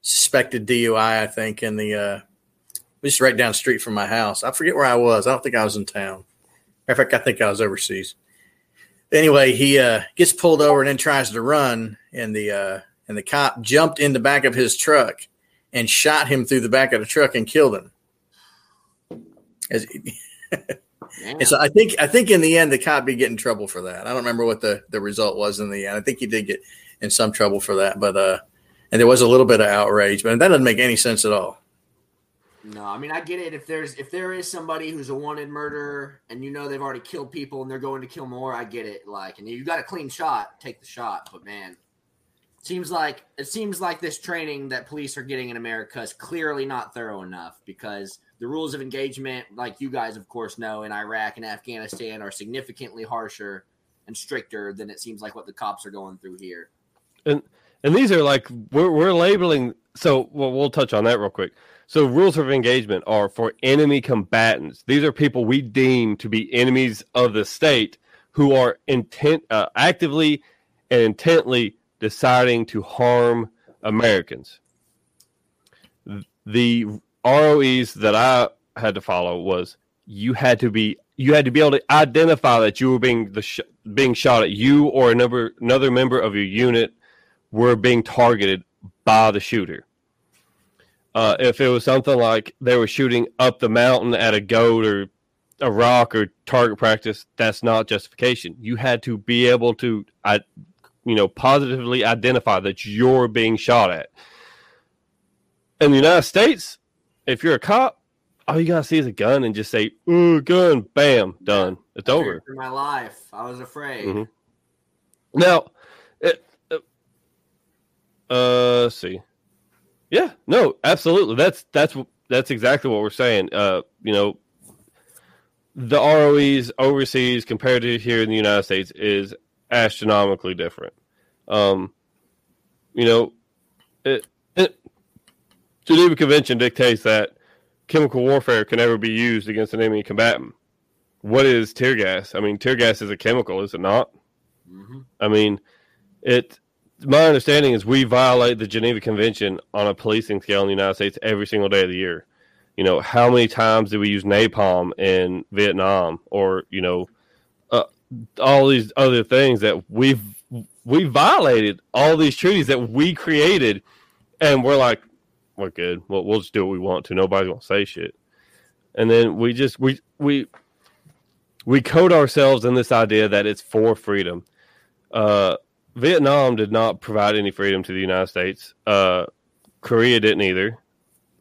suspected DUI. I think in the uh, just right down the street from my house. I forget where I was. I don't think I was in town. Matter of fact, I think I was overseas. Anyway, he uh, gets pulled over and then tries to run, and the uh, and the cop jumped in the back of his truck and shot him through the back of the truck and killed him. As, and so I think I think in the end the cop did get in trouble for that. I don't remember what the, the result was in the end. I think he did get in some trouble for that, but uh, and there was a little bit of outrage, but that doesn't make any sense at all. No, I mean I get it. If there's if there is somebody who's a wanted murderer and you know they've already killed people and they're going to kill more, I get it. Like, and you got a clean shot, take the shot. But man, seems like it seems like this training that police are getting in America is clearly not thorough enough because the rules of engagement, like you guys of course know, in Iraq and Afghanistan, are significantly harsher and stricter than it seems like what the cops are going through here. And and these are like we're we're labeling. So well, we'll touch on that real quick. So rules of engagement are for enemy combatants. These are people we deem to be enemies of the state who are intent uh, actively and intently deciding to harm Americans. The ROEs that I had to follow was you had to be you had to be able to identify that you were being the sh- being shot at you or another another member of your unit were being targeted by the shooter. Uh, if it was something like they were shooting up the mountain at a goat or a rock or target practice, that's not justification. You had to be able to, I, you know, positively identify that you're being shot at. In the United States, if you're a cop, all you gotta see is a gun and just say, "Ooh, gun!" Bam, done. It's over. For my life, I was afraid. Mhm. Now, it, uh, uh, let's see. Yeah, no, absolutely. That's that's that's exactly what we're saying. Uh, you know, the ROEs overseas compared to here in the United States is astronomically different. Um, you know, it, it, Geneva Convention dictates that chemical warfare can never be used against an enemy combatant. What is tear gas? I mean, tear gas is a chemical, is it not? hmm I mean, it. My understanding is we violate the Geneva Convention on a policing scale in the United States every single day of the year. You know, how many times did we use napalm in Vietnam, or you know, uh, all these other things that we've we violated all these treaties that we created, and we're like, we're good. Well, we'll just do what we want to. Nobody's gonna say shit. And then we just we we we code ourselves in this idea that it's for freedom. Uh, Vietnam did not provide any freedom to the United States. Uh, Korea didn't either.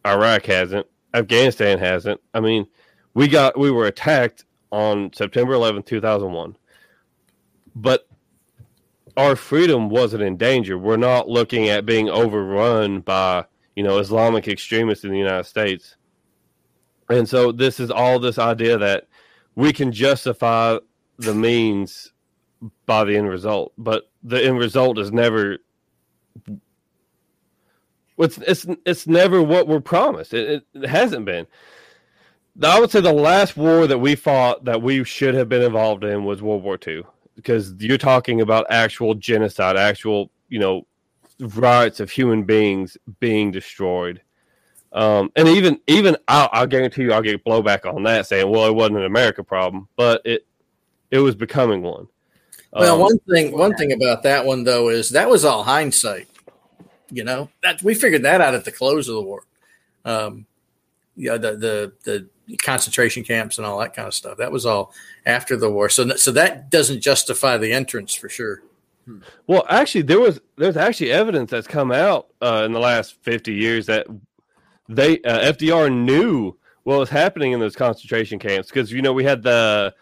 Iraq hasn't. Afghanistan hasn't. I mean, we got we were attacked on September 11th, 2001. But our freedom wasn't in danger. We're not looking at being overrun by, you know, Islamic extremists in the United States. And so this is all this idea that we can justify the means by the end result, but the end result is never it's it's it's never what we're promised. It, it, it hasn't been. I would say the last war that we fought that we should have been involved in was World War II, because you're talking about actual genocide, actual you know rights of human beings being destroyed. Um, and even even I'll, I'll guarantee you I'll get blowback on that saying, well, it wasn't an America problem, but it it was becoming one. Well, Um, one thing one thing about that one though is that was all hindsight. You know that we figured that out at the close of the war. Um, yeah, the the the concentration camps and all that kind of stuff. That was all after the war. So so that doesn't justify the entrance for sure. Well, actually, there was there's actually evidence that's come out uh, in the last fifty years that they uh, FDR knew what was happening in those concentration camps because you know we had the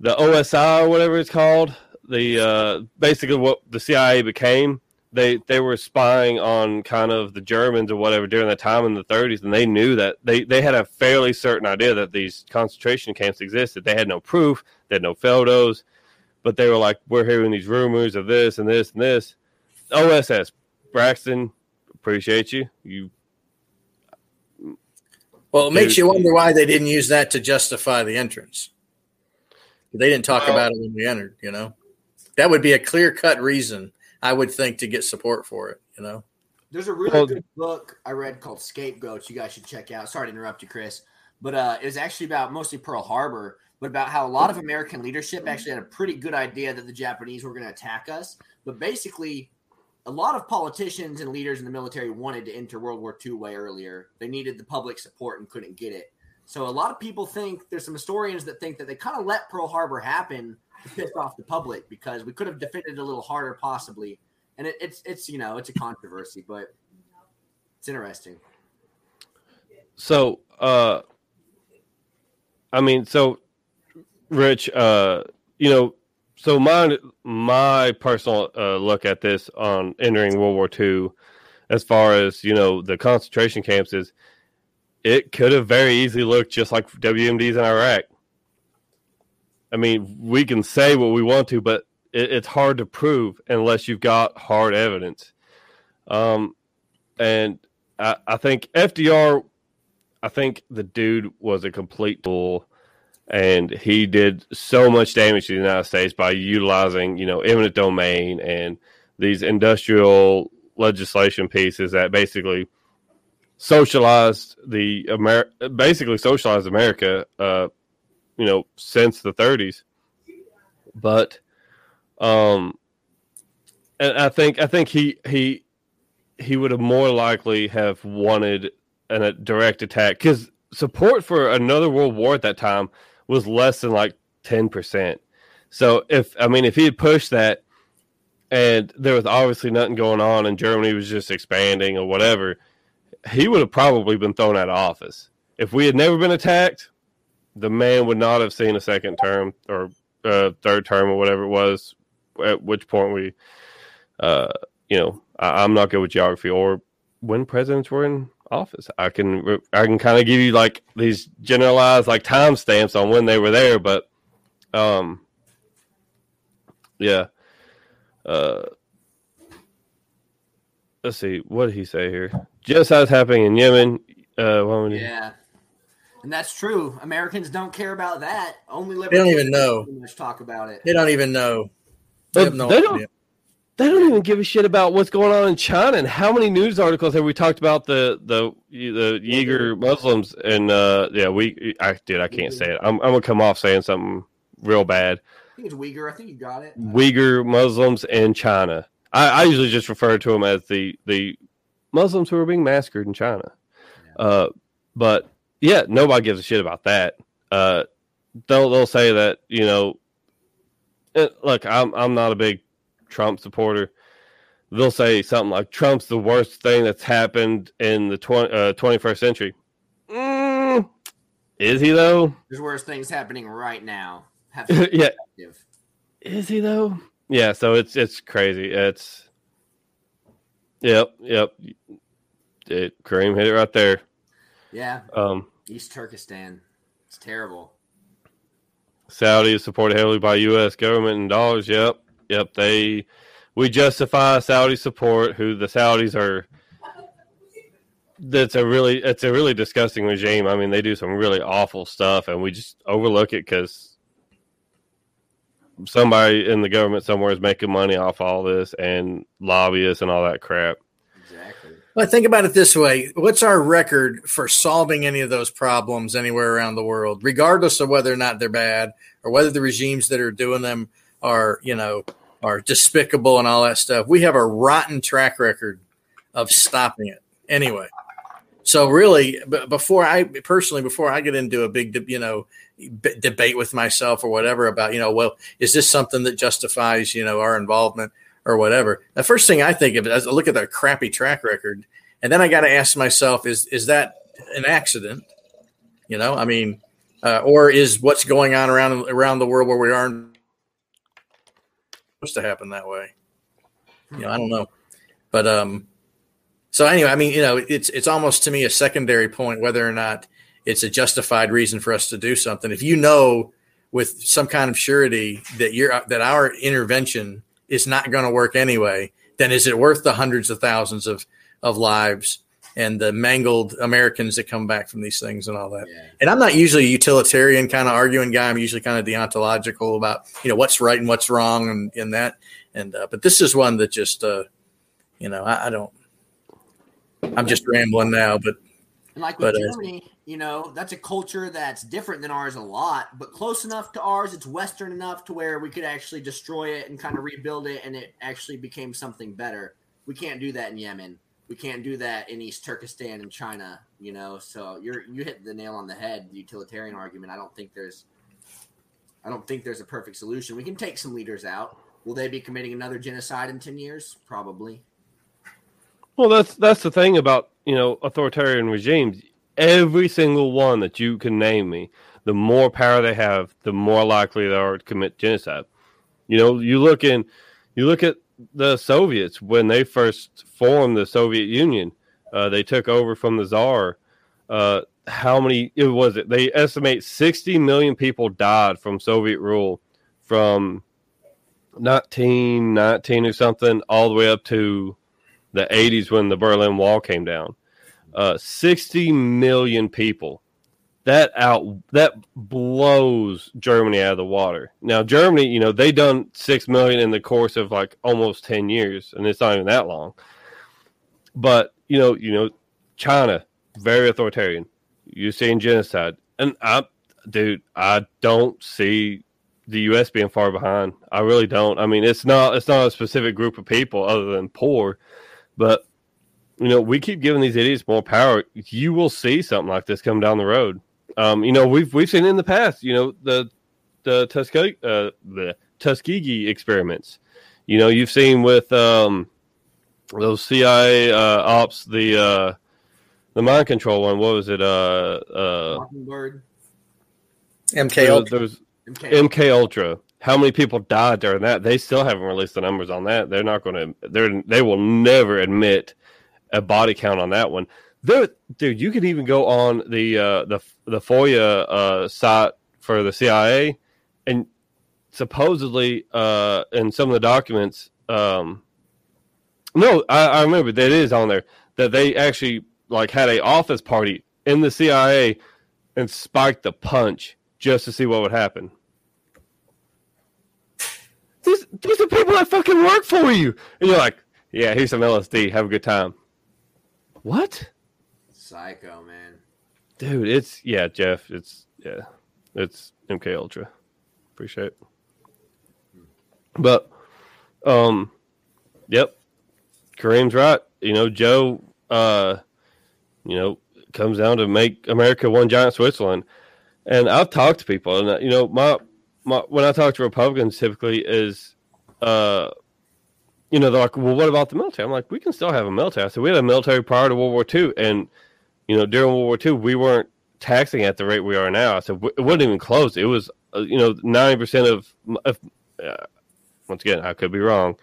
the OSI or whatever it's called, the uh, basically what the CIA became. They they were spying on kind of the Germans or whatever during that time in the 30s, and they knew that they they had a fairly certain idea that these concentration camps existed. They had no proof, they had no photos, but they were like, "We're hearing these rumors of this and this and this." OSS Braxton, appreciate you. You well, it makes you wonder why they didn't use that to justify the entrance. They didn't talk well, about it when we entered, you know. That would be a clear cut reason, I would think, to get support for it, you know. There's a really well, good book I read called Scapegoats. You guys should check out. Sorry to interrupt you, Chris, but uh, it was actually about mostly Pearl Harbor, but about how a lot of American leadership actually had a pretty good idea that the Japanese were going to attack us. But basically, a lot of politicians and leaders in the military wanted to enter World War II way earlier. They needed the public support and couldn't get it. So a lot of people think there's some historians that think that they kind of let Pearl Harbor happen to piss off the public because we could have defended a little harder possibly. And it, it's it's you know it's a controversy, but it's interesting. So uh I mean so Rich uh you know so my my personal uh, look at this on entering World War II, as far as you know, the concentration camps is, it could have very easily looked just like WMDs in Iraq. I mean, we can say what we want to, but it, it's hard to prove unless you've got hard evidence. Um, and I, I think FDR, I think the dude was a complete tool and he did so much damage to the United States by utilizing, you know, eminent domain and these industrial legislation pieces that basically socialized the Amer- basically socialized America, uh, you know, since the 30s. But, um, and I think I think he he he would have more likely have wanted an, a direct attack because support for another world war at that time was less than like 10%. So if I mean if he had pushed that and there was obviously nothing going on and Germany was just expanding or whatever, he would have probably been thrown out of office. If we had never been attacked, the man would not have seen a second term or uh, third term or whatever it was. At which point we, uh, you know, I, I'm not good with geography or when presidents were in office. I can I can kind of give you like these generalized like timestamps on when they were there, but um, yeah. Uh, let's see, what did he say here? Genocide's happening in Yemen. Uh, yeah, and that's true. Americans don't care about that. Only they don't even know. Much talk about it. They don't even know. They, have no they idea. don't they don't even give a shit about what's going on in China. And how many news articles have we talked about the the the Uyghur Muslims? And uh, yeah, we I did I can't say it. I'm I'm gonna come off saying something real bad. I think it's Uyghur. I think you got it. Uyghur Muslims in China. I, I usually just refer to them as the the Muslims who are being massacred in China. Uh, but yeah, nobody gives a shit about that. Uh, they'll they'll say that you know. Look, I'm I'm not a big Trump supporter, they'll say something like Trump's the worst thing that's happened in the 20, uh, 21st century. Mm, is he though? There's worse things happening right now. yeah. Is he though? Yeah, so it's it's crazy. It's Yep, yep. It Kareem hit it right there. Yeah. Um East Turkestan. It's terrible. Saudi is supported heavily by US government in dollars. Yep. Yep, they we justify Saudi support. Who the Saudis are? That's a really it's a really disgusting regime. I mean, they do some really awful stuff, and we just overlook it because somebody in the government somewhere is making money off all this, and lobbyists and all that crap. Well, think about it this way: What's our record for solving any of those problems anywhere around the world, regardless of whether or not they're bad or whether the regimes that are doing them are, you know, are despicable and all that stuff. We have a rotten track record of stopping it anyway. So really, before I personally, before I get into a big, you know, b- debate with myself or whatever about, you know, well, is this something that justifies, you know, our involvement or whatever? The first thing I think of is I look at their crappy track record, and then I got to ask myself, is is that an accident? You know, I mean, uh, or is what's going on around around the world where we aren't supposed to happen that way? You know, I don't know, but um, so anyway, I mean, you know, it's it's almost to me a secondary point whether or not it's a justified reason for us to do something. If you know with some kind of surety that you're that our intervention is not going to work anyway, then is it worth the hundreds of thousands of of lives and the mangled Americans that come back from these things and all that? Yeah. And I'm not usually a utilitarian kind of arguing guy. I'm usually kind of deontological about you know what's right and what's wrong and in that. And uh, but this is one that just uh, you know I, I don't I'm just rambling now, but and like with but, uh, Germany, uh, you know, that's a culture that's different than ours a lot, but close enough to ours. It's Western enough to where we could actually destroy it and kind of rebuild it, and it actually became something better. We can't do that in Yemen. We can't do that in East Turkestan and China. You know, so you're you hit the nail on the head. The utilitarian argument. I don't think there's, I don't think there's a perfect solution. We can take some leaders out. Will they be committing another genocide in ten years? Probably. Well, that's that's the thing about you know authoritarian regimes. Every single one that you can name me, the more power they have, the more likely they are to commit genocide. You know, you look in, you look at the Soviets when they first formed the Soviet Union. Uh, they took over from the Czar. Uh, how many it was it? They estimate 60 million people died from Soviet rule from 1919 or something all the way up to the 80s when the Berlin Wall came down. Uh, 60 million people. That out that blows Germany out of the water. Now Germany, you know, they done 6 million in the course of like almost 10 years and it's not even that long. But, you know, you know China very authoritarian. You're seeing genocide. And I dude, I don't see the US being far behind. I really don't. I mean, it's not it's not a specific group of people other than poor but you know, we keep giving these idiots more power. You will see something like this come down the road. Um, you know, we've we've seen in the past. You know, the the Tuskegee uh, the Tuskegee experiments. You know, you've seen with um, those CIA uh, ops the uh, the mind control one. What was it? Uh, uh, Mockingbird. MK Ultra. MK. MK Ultra how many people died during that? They still haven't released the numbers on that. They're not going to. They're they will never admit a body count on that one. There, dude, you can even go on the uh, the the FOIA uh, site for the CIA, and supposedly uh, in some of the documents, um, no, I, I remember that is on there that they actually like had a office party in the CIA and spiked the punch just to see what would happen. These these are people that fucking work for you. And you're like, yeah, here's some LSD. Have a good time. What? Psycho, man. Dude, it's yeah, Jeff. It's yeah, it's MK Ultra. Appreciate it. But, um, yep, Kareem's right. You know, Joe, uh, you know, comes down to make America one giant Switzerland. And I've talked to people, and you know, my my, when I talk to Republicans, typically is, uh, you know, they're like, well, what about the military? I'm like, we can still have a military. I said, we had a military prior to World War II. And, you know, during World War II, we weren't taxing at the rate we are now. I said, it wasn't even close. It was, uh, you know, 90% of, of uh, once again, I could be wrong.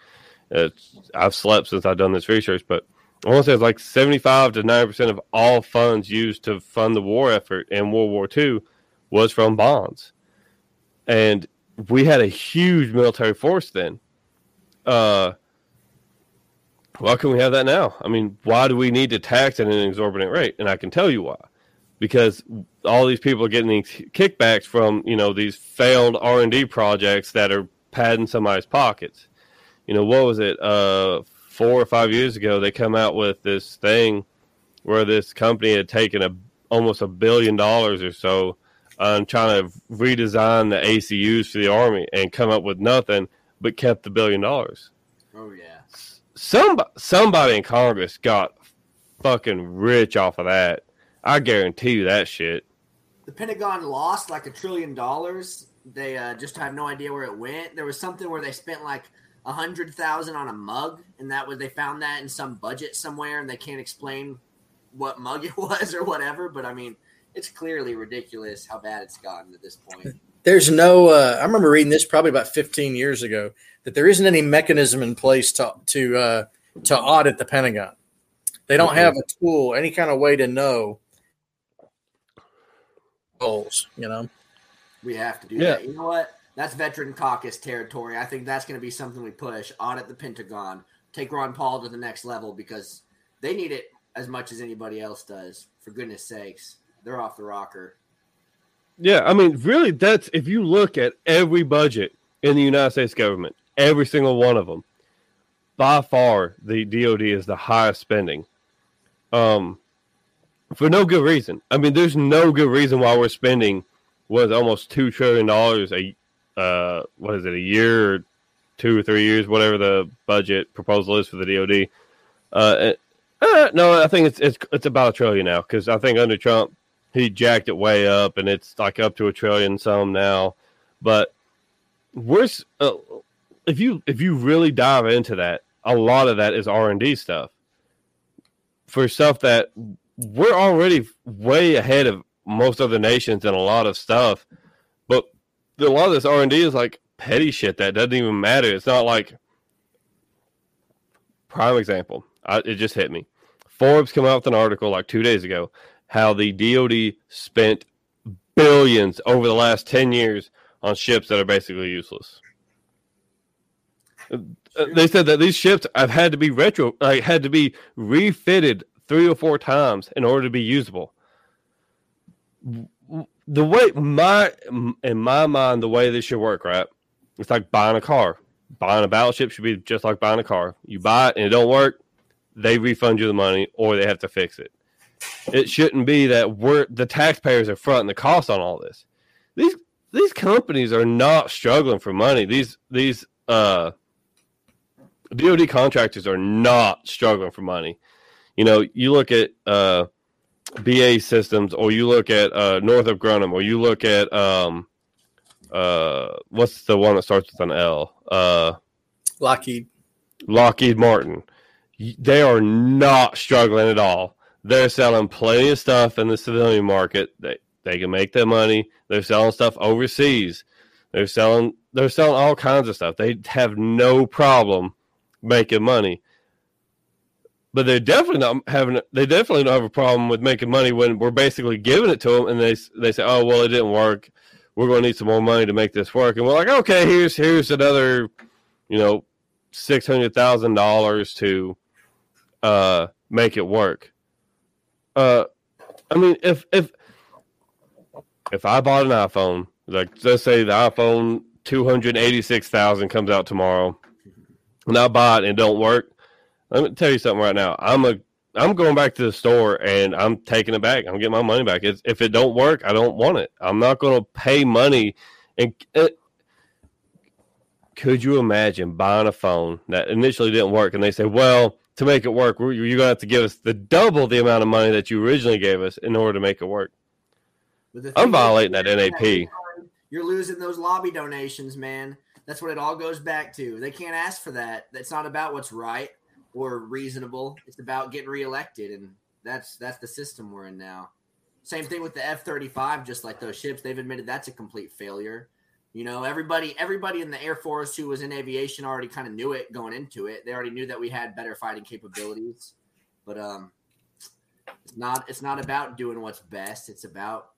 I've slept since I've done this research, but I want to say it's like 75 to 90% of all funds used to fund the war effort in World War II was from bonds and we had a huge military force then. Uh, why can we have that now? I mean, why do we need to tax at an exorbitant rate? And I can tell you why. Because all these people are getting these kickbacks from you know these failed R and D projects that are padding somebody's pockets. You know what was it? Uh, four or five years ago, they come out with this thing where this company had taken a almost a billion dollars or so on trying to redesign the ACUs for the Army and come up with nothing, but kept the billion dollars. Oh yeah. Some somebody in Congress got fucking rich off of that. I guarantee you that shit. The Pentagon lost like a trillion dollars. They uh, just have no idea where it went. There was something where they spent like a hundred thousand on a mug, and that was they found that in some budget somewhere, and they can't explain what mug it was or whatever. But I mean, it's clearly ridiculous how bad it's gotten at this point. There's no. Uh, I remember reading this probably about 15 years ago that there isn't any mechanism in place to to uh, to audit the Pentagon. They don't have a tool, any kind of way to know goals. You know, we have to do Yeah. that. You know what? That's veteran caucus territory. I think that's going to be something we push. Audit the Pentagon. Take Ron Paul to the next level because they need it as much as anybody else does. For goodness sakes, they're off the rocker. Yeah, I mean, really, that's if you look at every budget in the United States government, every single one of them, by far the DoD is the highest spending. Um, for no good reason. I mean, there's no good reason why we're spending was almost two trillion dollars a uh what is it a year or two or three years, whatever the budget proposal is for the DoD. Uh, uh no, I think it's it's it's about a trillion now because I think under Trump he jacked it way up and it's like up to a trillion some now. But we're uh, if you if you really dive into that, a lot of that is R and D stuff for stuff that we're already way ahead of most other nations in a lot of stuff. But a lot of this R and D is like petty shit that doesn't even matter. It's not like prime example. I, it just hit me. Forbes came out with an article like two days ago how the DoD spent billions over the last ten years on ships that are basically useless. Uh, They said that these ships have had to be retro, like had to be refitted three or four times in order to be usable. The way my in my mind, the way this should work, right? It's like buying a car. Buying a battleship should be just like buying a car. You buy it and it don't work, they refund you the money or they have to fix it. It shouldn't be that we're the taxpayers are fronting the cost on all this. These these companies are not struggling for money. These these uh DoD contractors are not struggling for money. You know, you look at uh, BA Systems, or you look at uh, Northrop Grumman, or you look at um, uh, what's the one that starts with an L? Uh, Lockheed. Lockheed Martin. They are not struggling at all. They're selling plenty of stuff in the civilian market. They they can make their money. They're selling stuff overseas. They're selling they're selling all kinds of stuff. They have no problem making money. But they're definitely not having they definitely don't have a problem with making money when we're basically giving it to them and they they say, "Oh, well, it didn't work. We're going to need some more money to make this work." And we're like, "Okay, here's here's another, you know, six hundred thousand dollars to uh make it work. Uh, I mean, if if if I bought an iPhone, like let's say the iPhone two hundred eighty six thousand comes out tomorrow, and I buy it and it don't work, let me tell you something right now. I'm a I'm going back to the store and I'm taking it back. I'm getting my money back. It's, if it don't work, I don't want it. I'm not going to pay money. And uh, could you imagine buying a phone that initially didn't work and they say, well, to make it work, you're going to have to give us the double the amount of money that you originally gave us in order to make it work. I'm violating that NAP. You're losing those lobby donations, man. That's what it all goes back to. They can't ask for that. That's not about what's right or reasonable. It's about getting reelected, and that's that's the system we're in now. Same thing with the F thirty five. Just like those ships, they've admitted that's a complete failure. You know, everybody everybody in the Air Force who was in aviation already kind of knew it going into it. They already knew that we had better fighting capabilities, but um, it's not it's not about doing what's best. It's about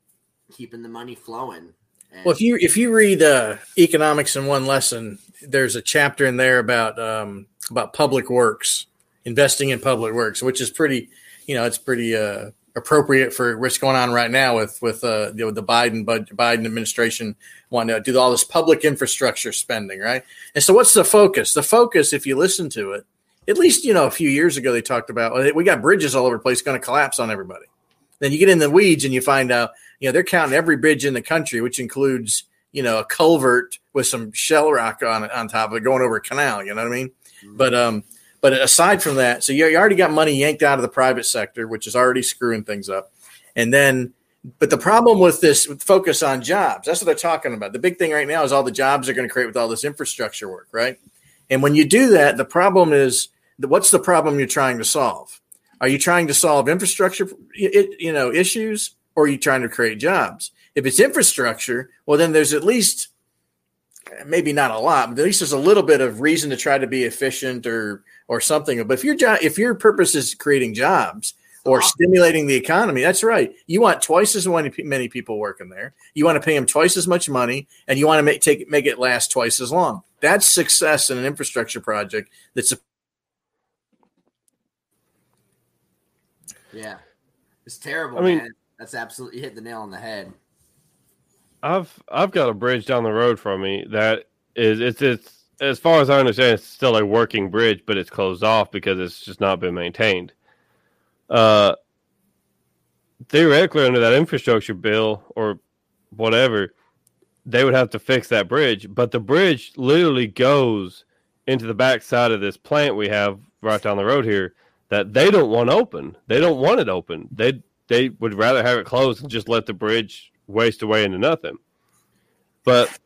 keeping the money flowing. And Well, if you if you read uh, economics in one lesson, there's a chapter in there about um, about public works, investing in public works, which is pretty, you know, it's pretty uh, appropriate for what's going on right now with with uh, you know, the Biden Biden administration wanting to do all this public infrastructure spending, right? And so, what's the focus? The focus, if you listen to it, at least you know a few years ago they talked about we got bridges all over the place going to collapse on everybody. Then you get in the weeds and you find out, you know, they're counting every bridge in the country, which includes, you know, a culvert with some shell rock on it on top of it going over a canal. You know what I mean? But um, but aside from that, so you, you already got money yanked out of the private sector, which is already screwing things up. And then, but the problem with this with focus on jobs, that's what they're talking about. The big thing right now is all the jobs they're going to create with all this infrastructure work, right? And when you do that, the problem is what's the problem you're trying to solve? Are you trying to solve infrastructure, you know, issues, or are you trying to create jobs? If it's infrastructure, well, then there's at least maybe not a lot, but at least there's a little bit of reason to try to be efficient or or something. But if your job, if your purpose is creating jobs or uh-huh. stimulating the economy, that's right. You want twice as many many people working there. You want to pay them twice as much money, and you want to make take make it last twice as long. That's success in an infrastructure project. That's a yeah, it's terrible. I mean, man. that's absolutely hit the nail on the head. I've I've got a bridge down the road from me that is it's it's as far as I understand, it's still a working bridge, but it's closed off because it's just not been maintained. Uh, theoretically, under that infrastructure bill or whatever, they would have to fix that bridge. But the bridge literally goes into the backside of this plant we have right down the road here that they don't want open. They don't want it open. They they would rather have it closed and just let the bridge waste away into nothing. But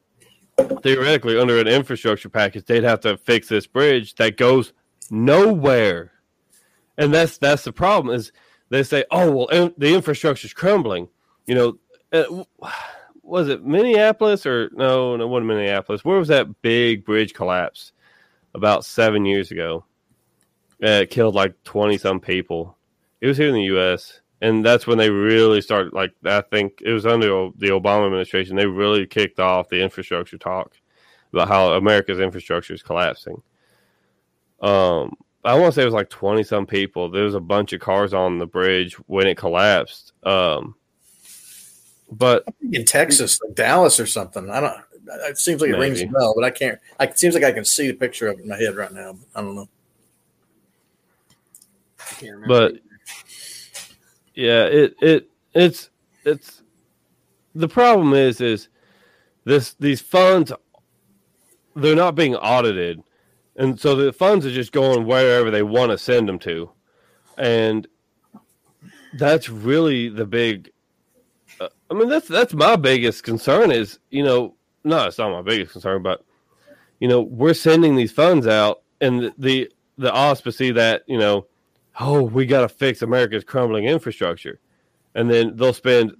theoretically, under an infrastructure package, they'd have to fix this bridge that goes nowhere. And that's that's the problem is they say, oh well, in, the infrastructure's crumbling. You know, uh, was it Minneapolis or no? No, wasn't Minneapolis. Where was that big bridge collapse about seven years ago? Uh, it killed like twenty some people. It was here in the U.S and that's when they really started. Like I think it was under the Obama administration, they really kicked off the infrastructure talk about how America's infrastructure is collapsing. Um, I want to say it was like twenty some people. There was a bunch of cars on the bridge when it collapsed. Um, but in Texas, like Dallas or something. I don't. It seems like it maybe. rings a bell, but I can't. I, it seems like I can see the picture of it in my head right now. I don't know. I but yeah, it it it's it's the problem is is this these funds they're not being audited, and so the funds are just going wherever they want to send them to, and that's really the big. Uh, I mean, that's that's my biggest concern. Is you know, no, it's not my biggest concern, but you know, we're sending these funds out, and the the, the auspice that you know oh, we got to fix America's crumbling infrastructure. And then they'll spend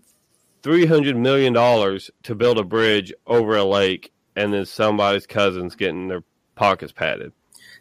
$300 million to build a bridge over a lake, and then somebody's cousin's getting their pockets padded.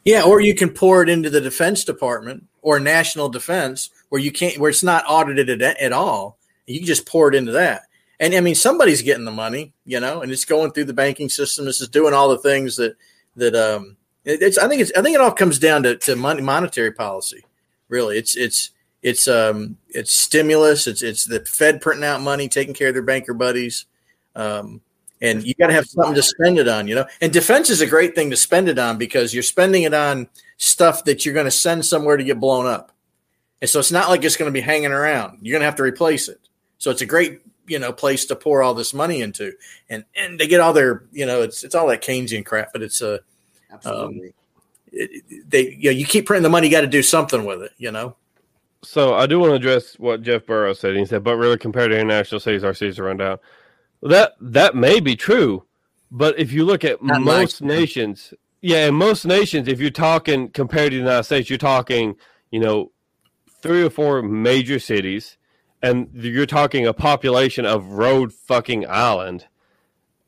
Yeah, or you can pour it into the Defense Department or National Defense, where you can't, where it's not audited at, at all. You can just pour it into that. And I mean, somebody's getting the money, you know, and it's going through the banking system. This is doing all the things that that um, it's. I think it's. I think it all comes down to, to money, monetary policy. Really, it's it's it's um it's stimulus. It's it's the Fed printing out money, taking care of their banker buddies, um, and you got to have something to spend it on. You know, and defense is a great thing to spend it on because you're spending it on stuff that you're going to send somewhere to get blown up, and so it's not like it's going to be hanging around. You're going to have to replace it. So it's a great you know place to pour all this money into, and and they get all their you know it's it's all that Keynesian crap, but it's a um, absolutely. Um, they you know you keep printing the money, you got to do something with it, you know. So I do want to address what Jeff Burrows said. He said, "But really, compared to international cities, our cities are run down." That that may be true, but if you look at Not most nations, yeah, in most nations, if you're talking compared to the United States, you're talking, you know, three or four major cities, and you're talking a population of Rhode fucking island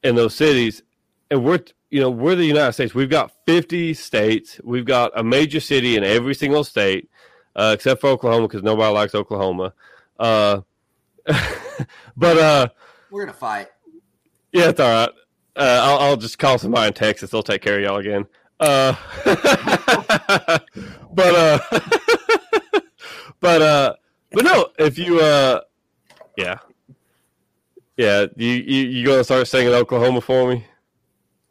in those cities, and we're you know, we're the United States. We've got 50 states. We've got a major city in every single state, uh, except for Oklahoma, because nobody likes Oklahoma. Uh, but uh, we're gonna fight. Yeah, it's all right. Uh, I'll, I'll, just call somebody in Texas. They'll take care of y'all again. Uh, but uh, but uh, but no, if you uh, yeah, yeah, you you you gonna start singing Oklahoma for me?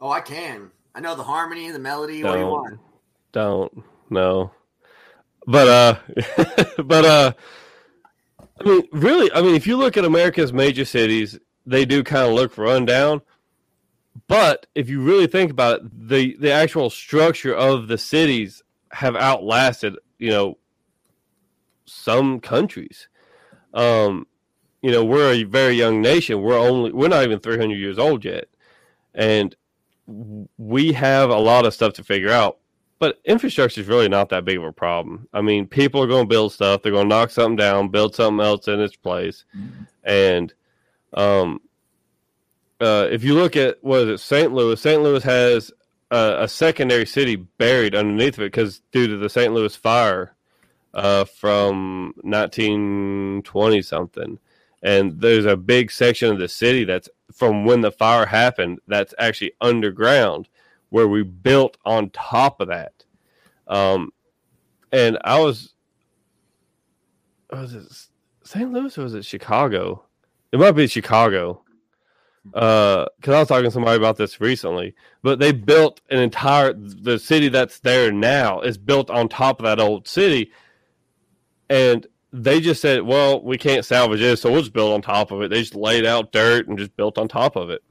Oh, I can. I know the harmony, and the melody. Don't, what do you want? Don't no. But uh, but uh, I mean, really, I mean, if you look at America's major cities, they do kind of look run down. But if you really think about it, the the actual structure of the cities have outlasted you know some countries. Um, you know, we're a very young nation. We're only we're not even 300 years old yet, and we have a lot of stuff to figure out. But infrastructure is really not that big of a problem. I mean, people are going to build stuff. They're going to knock something down, build something else in its place, mm-hmm. and um, uh, if you look at what is it, St. Louis? St. Louis has a, a secondary city buried underneath of it because due to the St. Louis fire uh, from 1920 something, and there's a big section of the city that's from when the fire happened that's actually underground where we built on top of that. Um, and I was, was it St. Louis or was it Chicago? It might be Chicago because uh, I was talking to somebody about this recently. But they built an entire the city that's there now is built on top of that old city, and they just said, "Well, we can't salvage this, so we'll just build on top of it." They just laid out dirt and just built on top of it,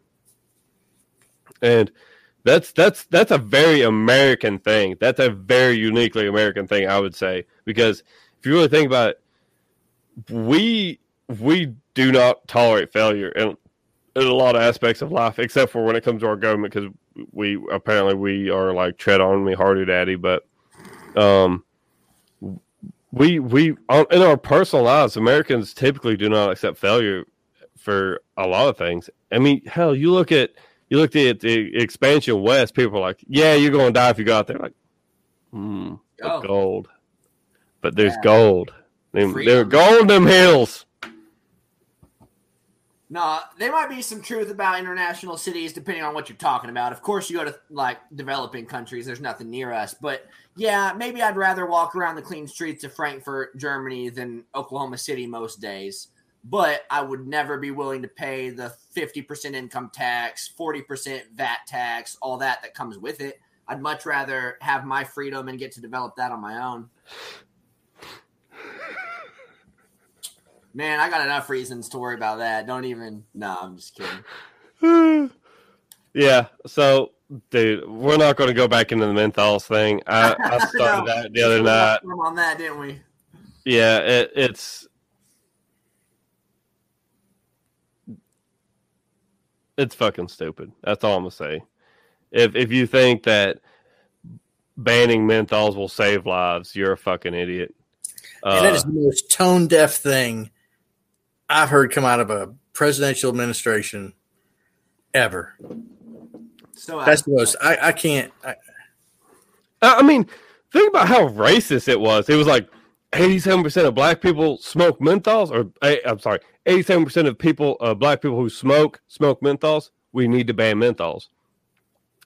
and that's that's that's a very American thing. That's a very uniquely American thing, I would say, because if you really think about it, we we do not tolerate failure in, in a lot of aspects of life, except for when it comes to our government, because we apparently we are like tread on me, hardy daddy. But um, we we in our personal lives, Americans typically do not accept failure for a lot of things. I mean, hell, you look at you look at the expansion west. People are like, "Yeah, you're going to die if you go out there." Like, hmm, oh. gold, but there's yeah. gold. There are gold in them hills. No, there might be some truth about international cities depending on what you're talking about. Of course, you go to like developing countries, there's nothing near us. But yeah, maybe I'd rather walk around the clean streets of Frankfurt, Germany than Oklahoma City most days. But I would never be willing to pay the 50% income tax, 40% VAT tax, all that that comes with it. I'd much rather have my freedom and get to develop that on my own. Man, I got enough reasons to worry about that. Don't even. No, I'm just kidding. Yeah. So, dude, we're not going to go back into the menthols thing. I, I started no, that the other night. On that, didn't we? Yeah, it, it's it's fucking stupid. That's all I'm gonna say. If if you think that banning menthols will save lives, you're a fucking idiot. And that is uh, the most tone deaf thing I've heard come out of a presidential administration ever. So that's the most. I, I can't. I, I mean, think about how racist it was. It was like eighty-seven percent of black people smoke menthols, or I'm sorry, eighty-seven percent of people, uh, black people who smoke, smoke menthols. We need to ban menthols.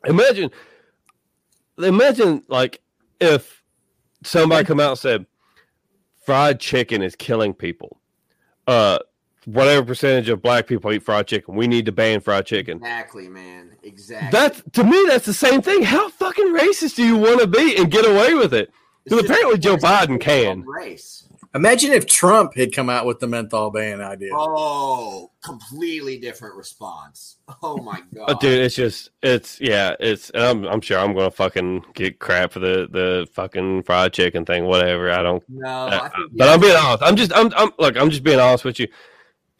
Imagine, imagine like if somebody come out and said, "Fried chicken is killing people." Uh, whatever percentage of black people eat fried chicken. We need to ban fried chicken. Exactly, man. Exactly. That's to me, that's the same thing. How fucking racist do you want to be and get away with it? Because apparently Joe Biden can. Race. Imagine if Trump had come out with the menthol ban idea. Oh, completely different response. Oh my god, oh, dude! It's just, it's yeah, it's. I'm, I'm sure I'm gonna fucking get crap for the the fucking fried chicken thing, whatever. I don't. No, uh, think, but I'm being honest. I'm just, I'm, I'm look. I'm just being honest with you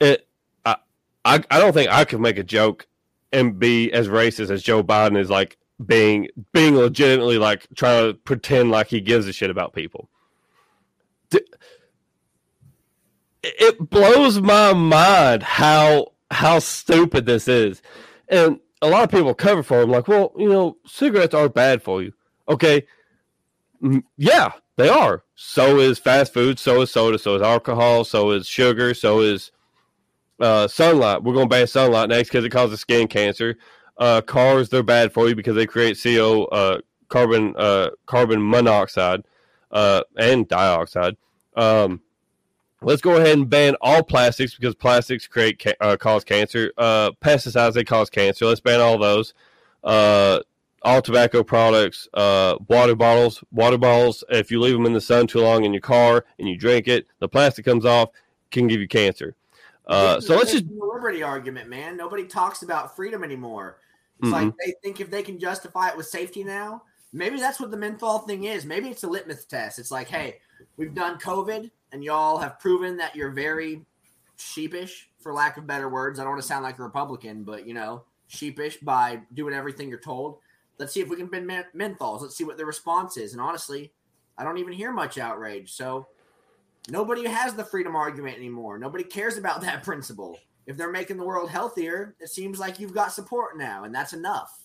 it, I, I, I don't think I could make a joke and be as racist as Joe Biden is like being being legitimately like trying to pretend like he gives a shit about people. It blows my mind how how stupid this is, and a lot of people cover for him like, well, you know, cigarettes are bad for you. Okay, yeah, they are. So is fast food. So is soda. So is alcohol. So is sugar. So is uh, sunlight. We're going to ban sunlight next because it causes skin cancer. Uh, cars, they're bad for you because they create CO, uh, carbon, uh, carbon monoxide, uh, and dioxide. Um, let's go ahead and ban all plastics because plastics create ca- uh, cause cancer. Pesticides they cause cancer. Let's ban all those. All tobacco products, water bottles, water bottles. If you leave them in the sun too long in your car and you drink it, the plastic comes off, can give you cancer. Uh, so let's just liberty argument, man. Nobody talks about freedom anymore. It's mm-hmm. like they think if they can justify it with safety now, maybe that's what the menthol thing is. Maybe it's a litmus test. It's like, hey, we've done COVID, and y'all have proven that you're very sheepish, for lack of better words. I don't want to sound like a Republican, but you know, sheepish by doing everything you're told. Let's see if we can bin menthols. Let's see what the response is. And honestly, I don't even hear much outrage. So nobody has the freedom argument anymore. Nobody cares about that principle. If they're making the world healthier, it seems like you've got support now, and that's enough.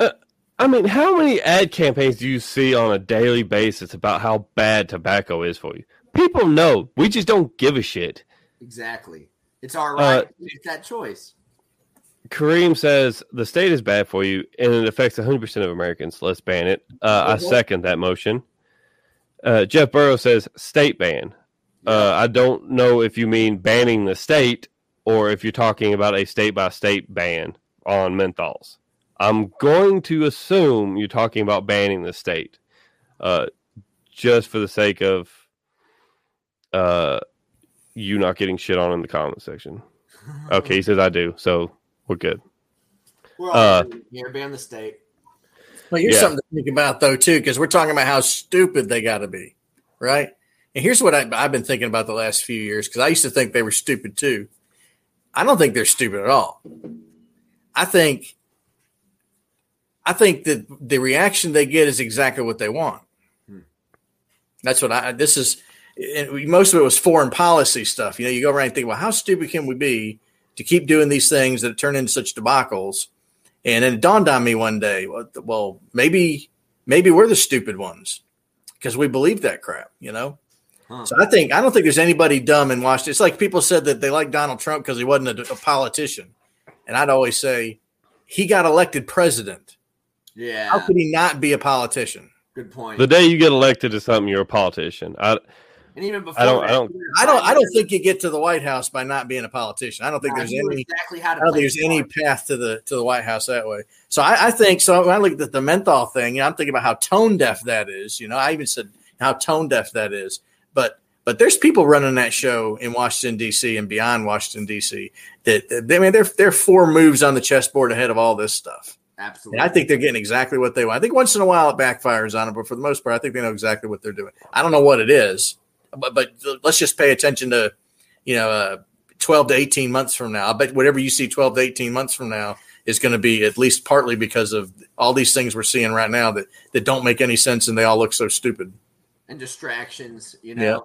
Uh, I mean, how many ad campaigns do you see on a daily basis about how bad tobacco is for you? People know. We just don't give a shit. Exactly. It's our right uh, to make that choice. Kareem says the state is bad for you and it affects 100% of Americans. Let's ban it. Uh, I second that motion. Uh, Jeff Burrow says state ban. Uh, I don't know if you mean banning the state or if you're talking about a state by state ban on menthols. I'm going to assume you're talking about banning the state, uh, just for the sake of uh, you not getting shit on in the comment section. Okay, he says I do, so we're good. We're all uh, here, ban the state. Well, here's yeah. something to think about though too, because we're talking about how stupid they got to be, right? And here's what I, I've been thinking about the last few years because I used to think they were stupid too. I don't think they're stupid at all. I think I think that the reaction they get is exactly what they want. Hmm. That's what I this is most of it was foreign policy stuff. You know, you go around and think, well, how stupid can we be to keep doing these things that turn into such debacles? And it dawned on me one day, well, maybe maybe we're the stupid ones because we believe that crap, you know? Huh. So I think I don't think there's anybody dumb in Washington. It's like people said that they like Donald Trump because he wasn't a, a, politician, and I'd always say he got elected president. Yeah, how could he not be a politician? Good point. The day you get elected to something, you're a politician. I, and even before, I don't, that, I don't, I don't, I don't think you get to the White House by not being a politician. I don't think there's any exactly how to I don't think there's any path to the to the White House that way. So I, I think so. When I look at the menthol thing, you know, I'm thinking about how tone deaf that is. You know, I even said how tone deaf that is. But but there's people running that show in Washington D.C. and beyond Washington D.C. that, that I mean they're they're four moves on the chessboard ahead of all this stuff. Absolutely. And I think they're getting exactly what they want. I think once in a while it backfires on them, but for the most part, I think they know exactly what they're doing. I don't know what it is, but but let's just pay attention to you know uh, 12 to 18 months from now. I bet whatever you see 12 to 18 months from now is going to be at least partly because of all these things we're seeing right now that that don't make any sense and they all look so stupid. And distractions, you know. Yeah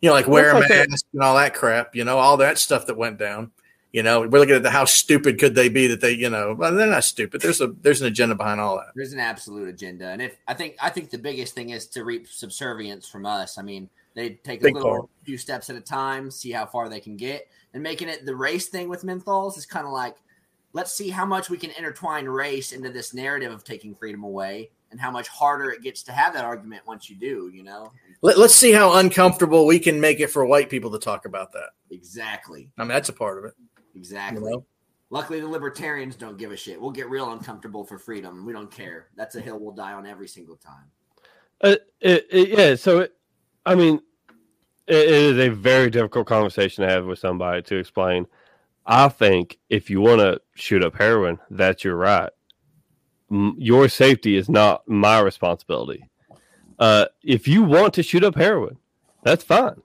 you know, like wear a mask and all that crap, you know, all that stuff that went down. You know, we're looking at the how stupid could they be that they, you know, well, they're not stupid. There's a there's an agenda behind all that. There's an absolute agenda, and if I think I think the biggest thing is to reap subservience from us. I mean, they take a little part. few steps at a time, see how far they can get, and making it the race thing with menthols is kind of like, let's see how much we can intertwine race into this narrative of taking freedom away, and how much harder it gets to have that argument once you do. You know. Let, us see how uncomfortable we can make it for white people to talk about that. Exactly. I mean, that's a part of it. Exactly. You know? Luckily, the libertarians don't give a shit. We'll get real uncomfortable for freedom. We don't care. That's a hill we'll die on every single time. Uh, it, it, yeah. So, it, I mean, it is a very difficult conversation to have with somebody to explain. I think if you want to shoot up heroin, that's your right. your safety is not my responsibility. Uh, if you want to shoot up heroin, that's fine.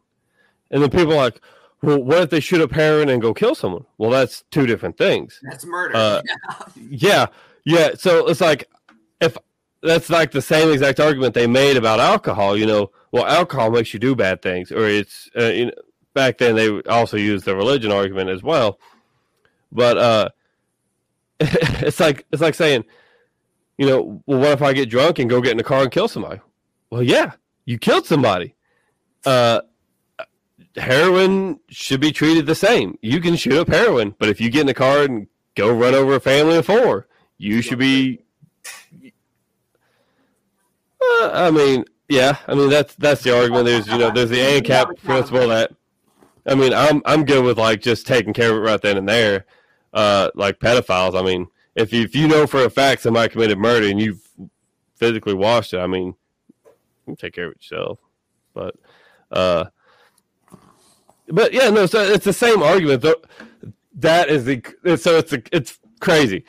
And then people are like, well, what if they shoot up heroin and go kill someone? Well, that's two different things. That's murder. Uh, yeah, yeah. So it's like if that's like the same exact argument they made about alcohol. You know, well, alcohol makes you do bad things, or it's uh, you know, back then they also used the religion argument as well. But uh, it's like it's like saying, you know, well, what if I get drunk and go get in the car and kill somebody? Well, yeah, you killed somebody. Uh, heroin should be treated the same. You can shoot up heroin, but if you get in the car and go run over a family of four, you should be. Uh, I mean, yeah, I mean that's that's the argument. There's you know there's the ANCAP principle that. I mean, I'm I'm good with like just taking care of it right then and there, uh, like pedophiles. I mean, if you, if you know for a fact somebody committed murder and you've physically watched it, I mean, take care of it yourself. But, uh, but yeah, no. So it's the same argument. Though that is the so it's it's crazy.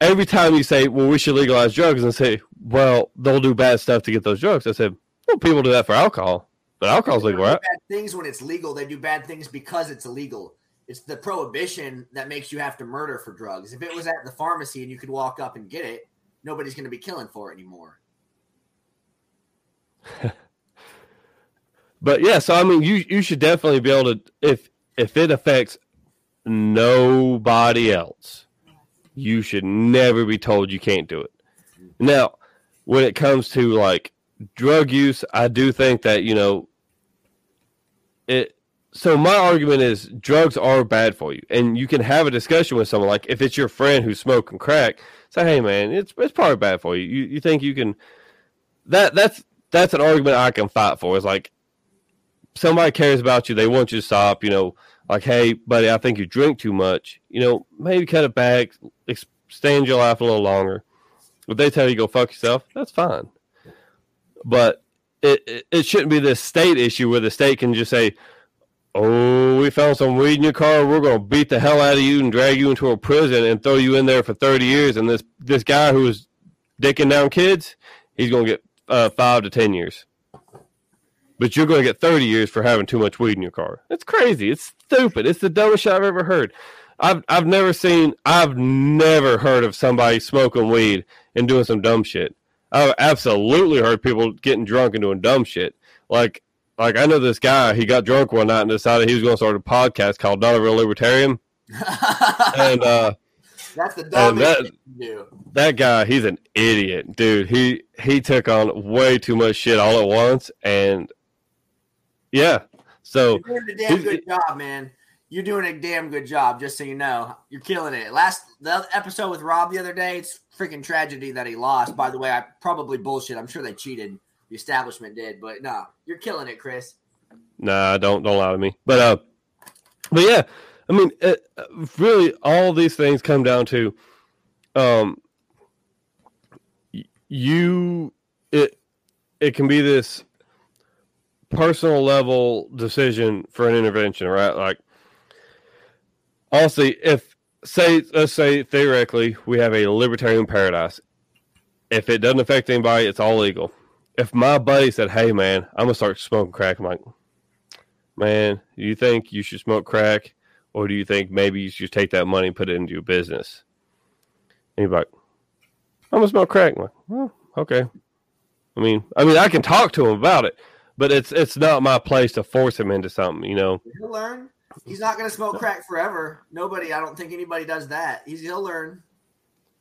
every time you say, "Well, we should legalize drugs," and say, "Well, they'll do bad stuff to get those drugs," I said, "Well, people do that for alcohol, but alcohol's legal, right?" Bad things when it's legal, they do bad things because it's illegal. It's the prohibition that makes you have to murder for drugs. If it was at the pharmacy and you could walk up and get it, nobody's going to be killing for it anymore. but yeah, so I mean, you you should definitely be able to if if it affects nobody else, you should never be told you can't do it. Mm-hmm. Now, when it comes to like drug use, I do think that you know it. So my argument is drugs are bad for you, and you can have a discussion with someone like if it's your friend who's smoking crack, say, "Hey, man, it's it's probably bad for you." You you think you can that that's that's an argument I can fight for. Is like somebody cares about you, they want you to stop. You know, like, hey, buddy, I think you drink too much. You know, maybe cut it back, extend your life a little longer. If they tell you go fuck yourself, that's fine. But it, it, it shouldn't be this state issue where the state can just say, "Oh, we found some weed in your car. We're going to beat the hell out of you and drag you into a prison and throw you in there for thirty years." And this this guy who was dicking down kids, he's going to get uh, five to ten years. But you're going to get thirty years for having too much weed in your car. It's crazy. It's stupid. It's the dumbest shit I've ever heard. I've I've never seen. I've never heard of somebody smoking weed and doing some dumb shit. I've absolutely heard people getting drunk and doing dumb shit. Like like I know this guy. He got drunk one night and decided he was going to start a podcast called Not a Real Libertarian. and uh, that's the dumbest that, do. That guy, he's an idiot, dude. He he took on way too much shit all at once, and yeah. So you're doing a damn good job, man. You're doing a damn good job. Just so you know, you're killing it. Last the episode with Rob the other day, it's freaking tragedy that he lost. By the way, I probably bullshit. I'm sure they cheated. The establishment did, but no, you're killing it, Chris. Nah, don't don't lie to me. But uh, but yeah, I mean, it, uh, really, all these things come down to, um, you it it can be this personal level decision for an intervention, right? Like, honestly, if say let's say theoretically we have a libertarian paradise, if it doesn't affect anybody, it's all legal. If my buddy said, "Hey, man, I'm gonna start smoking crack," I'm like, "Man, you think you should smoke crack?" Or do you think maybe you should take that money and put it into your business? And you're like, I'm gonna smoke crack. I'm like, well, okay. I mean, I mean, I can talk to him about it, but it's it's not my place to force him into something. You know, he'll learn. He's not gonna smoke crack forever. Nobody. I don't think anybody does that. He's he'll learn.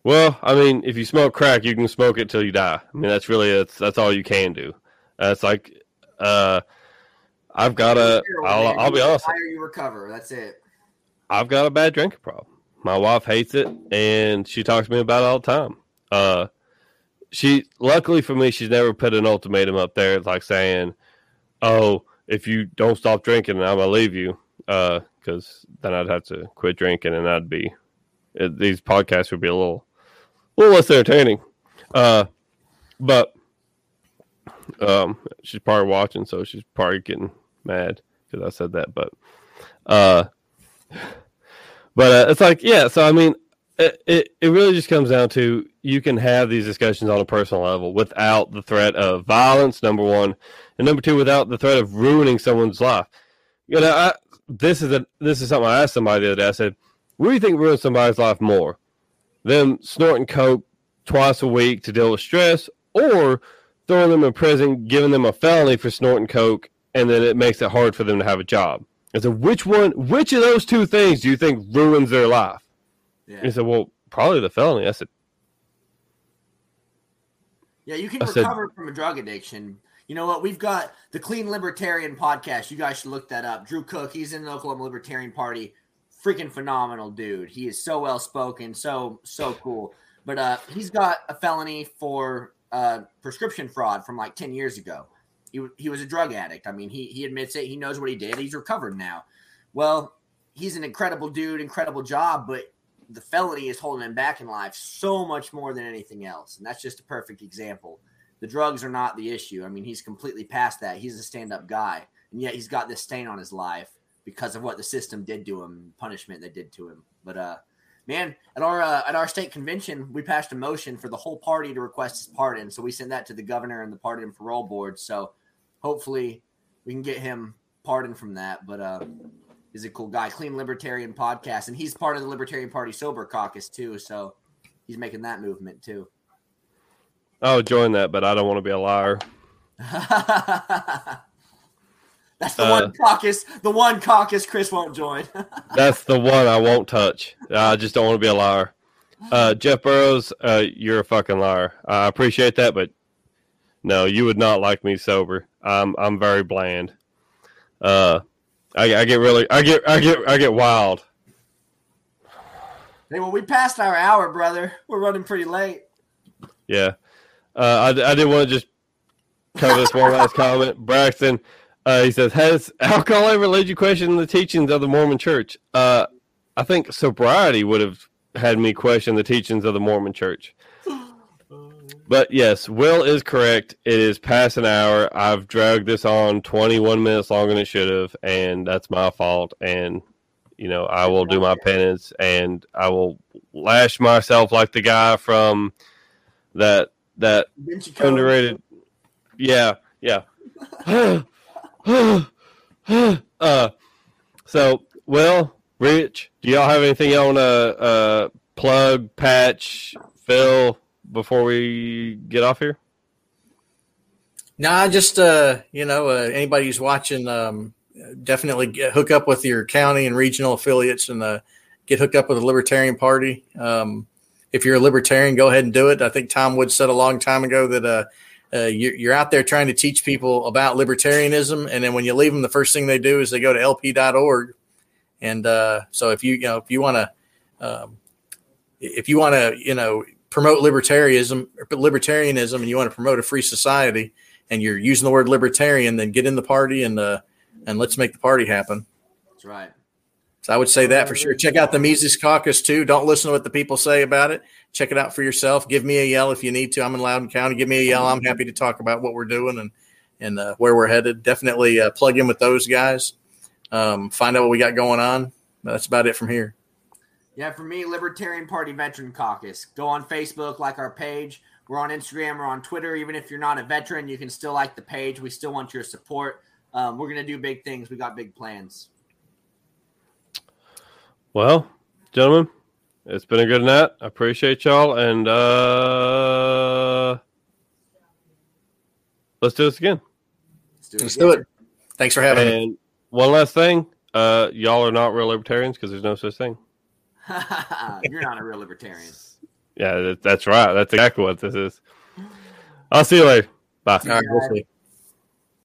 Well, I mean, if you smoke crack, you can smoke it till you die. I mean, that's really that's that's all you can do. Uh, it's like, uh, I've got a. I'll, I'll be honest. Higher you recover. That's it. I've got a bad drinking problem. My wife hates it, and she talks to me about it all the time. Uh, she luckily for me, she's never put an ultimatum up there, It's like saying, "Oh, if you don't stop drinking, I'm gonna leave you," because uh, then I'd have to quit drinking, and I'd be it, these podcasts would be a little, a little less entertaining. Uh, but um, she's probably watching, so she's probably getting mad because I said that. But uh, but uh, it's like, yeah. So I mean, it, it it really just comes down to you can have these discussions on a personal level without the threat of violence. Number one, and number two, without the threat of ruining someone's life. You know, I, this is a this is something I asked somebody the other day. I said, "What do you think ruins somebody's life more? Them snorting coke twice a week to deal with stress, or throwing them in prison, giving them a felony for snorting coke, and then it makes it hard for them to have a job?" I said, which one, which of those two things do you think ruins their life? Yeah. He said, well, probably the felony. I said, yeah, you can I recover said, from a drug addiction. You know what? We've got the Clean Libertarian podcast. You guys should look that up. Drew Cook, he's in the Oklahoma Libertarian Party. Freaking phenomenal dude. He is so well spoken, so so cool. But uh, he's got a felony for uh, prescription fraud from like ten years ago. He, he was a drug addict. I mean, he, he admits it. He knows what he did. He's recovered now. Well, he's an incredible dude, incredible job, but the felony is holding him back in life so much more than anything else. And that's just a perfect example. The drugs are not the issue. I mean, he's completely past that. He's a stand up guy. And yet he's got this stain on his life because of what the system did to him, punishment they did to him. But uh, man, at our uh, at our state convention, we passed a motion for the whole party to request his pardon. So we sent that to the governor and the pardon and parole board. So hopefully we can get him pardoned from that. But uh, he's a cool guy, clean libertarian podcast, and he's part of the Libertarian Party sober caucus too. So he's making that movement too. I'll join that, but I don't want to be a liar. That's the uh, one caucus. The one caucus Chris won't join. that's the one I won't touch. I just don't want to be a liar. Uh, Jeff Burrows, uh, you're a fucking liar. I appreciate that, but no, you would not like me sober. I'm I'm very bland. Uh, I, I get really, I get, I get, I get wild. Hey, well, we passed our hour, brother. We're running pretty late. Yeah, uh, I I did want to just cover this one last comment, Braxton. Uh, he says, "Has alcohol ever led you question the teachings of the Mormon Church?" Uh, I think sobriety would have had me question the teachings of the Mormon Church. But yes, Will is correct. It is past an hour. I've dragged this on 21 minutes longer than it should have, and that's my fault. And you know, I will do my penance, and I will lash myself like the guy from that that underrated. Yeah, yeah. uh, so, well, Rich, do y'all have anything y'all want to uh, plug, patch, fill before we get off here? Nah, just uh, you know, uh, anybody who's watching, um, definitely get, hook up with your county and regional affiliates and uh, get hooked up with the Libertarian Party. Um, if you're a libertarian, go ahead and do it. I think Tom Wood said a long time ago that uh, uh, you're, you're, out there trying to teach people about libertarianism, and then when you leave them, the first thing they do is they go to lp.org. And uh, so, if you you know if you want to um, if you want to you know promote libertarianism libertarianism and you want to promote a free society and you're using the word libertarian, then get in the party and uh, and let's make the party happen. That's right. So I would say that for sure. Check out the Mises Caucus too. Don't listen to what the people say about it. Check it out for yourself. Give me a yell if you need to. I'm in Loudoun County. Give me a yell. I'm happy to talk about what we're doing and and uh, where we're headed. Definitely uh, plug in with those guys. Um, find out what we got going on. That's about it from here. Yeah, for me, Libertarian Party Veteran Caucus. Go on Facebook, like our page. We're on Instagram, we're on Twitter. Even if you're not a veteran, you can still like the page. We still want your support. Um, we're going to do big things. We got big plans. Well, gentlemen, it's been a good night. I appreciate y'all, and uh, let's do this again. Let's do it. Let's do it. Thanks for having me. and me. One last thing, uh, y'all are not real libertarians because there's no such thing. You're not a real libertarian. Yeah, that's right. That's exactly what this is. I'll see you later. Bye. All right, we'll see.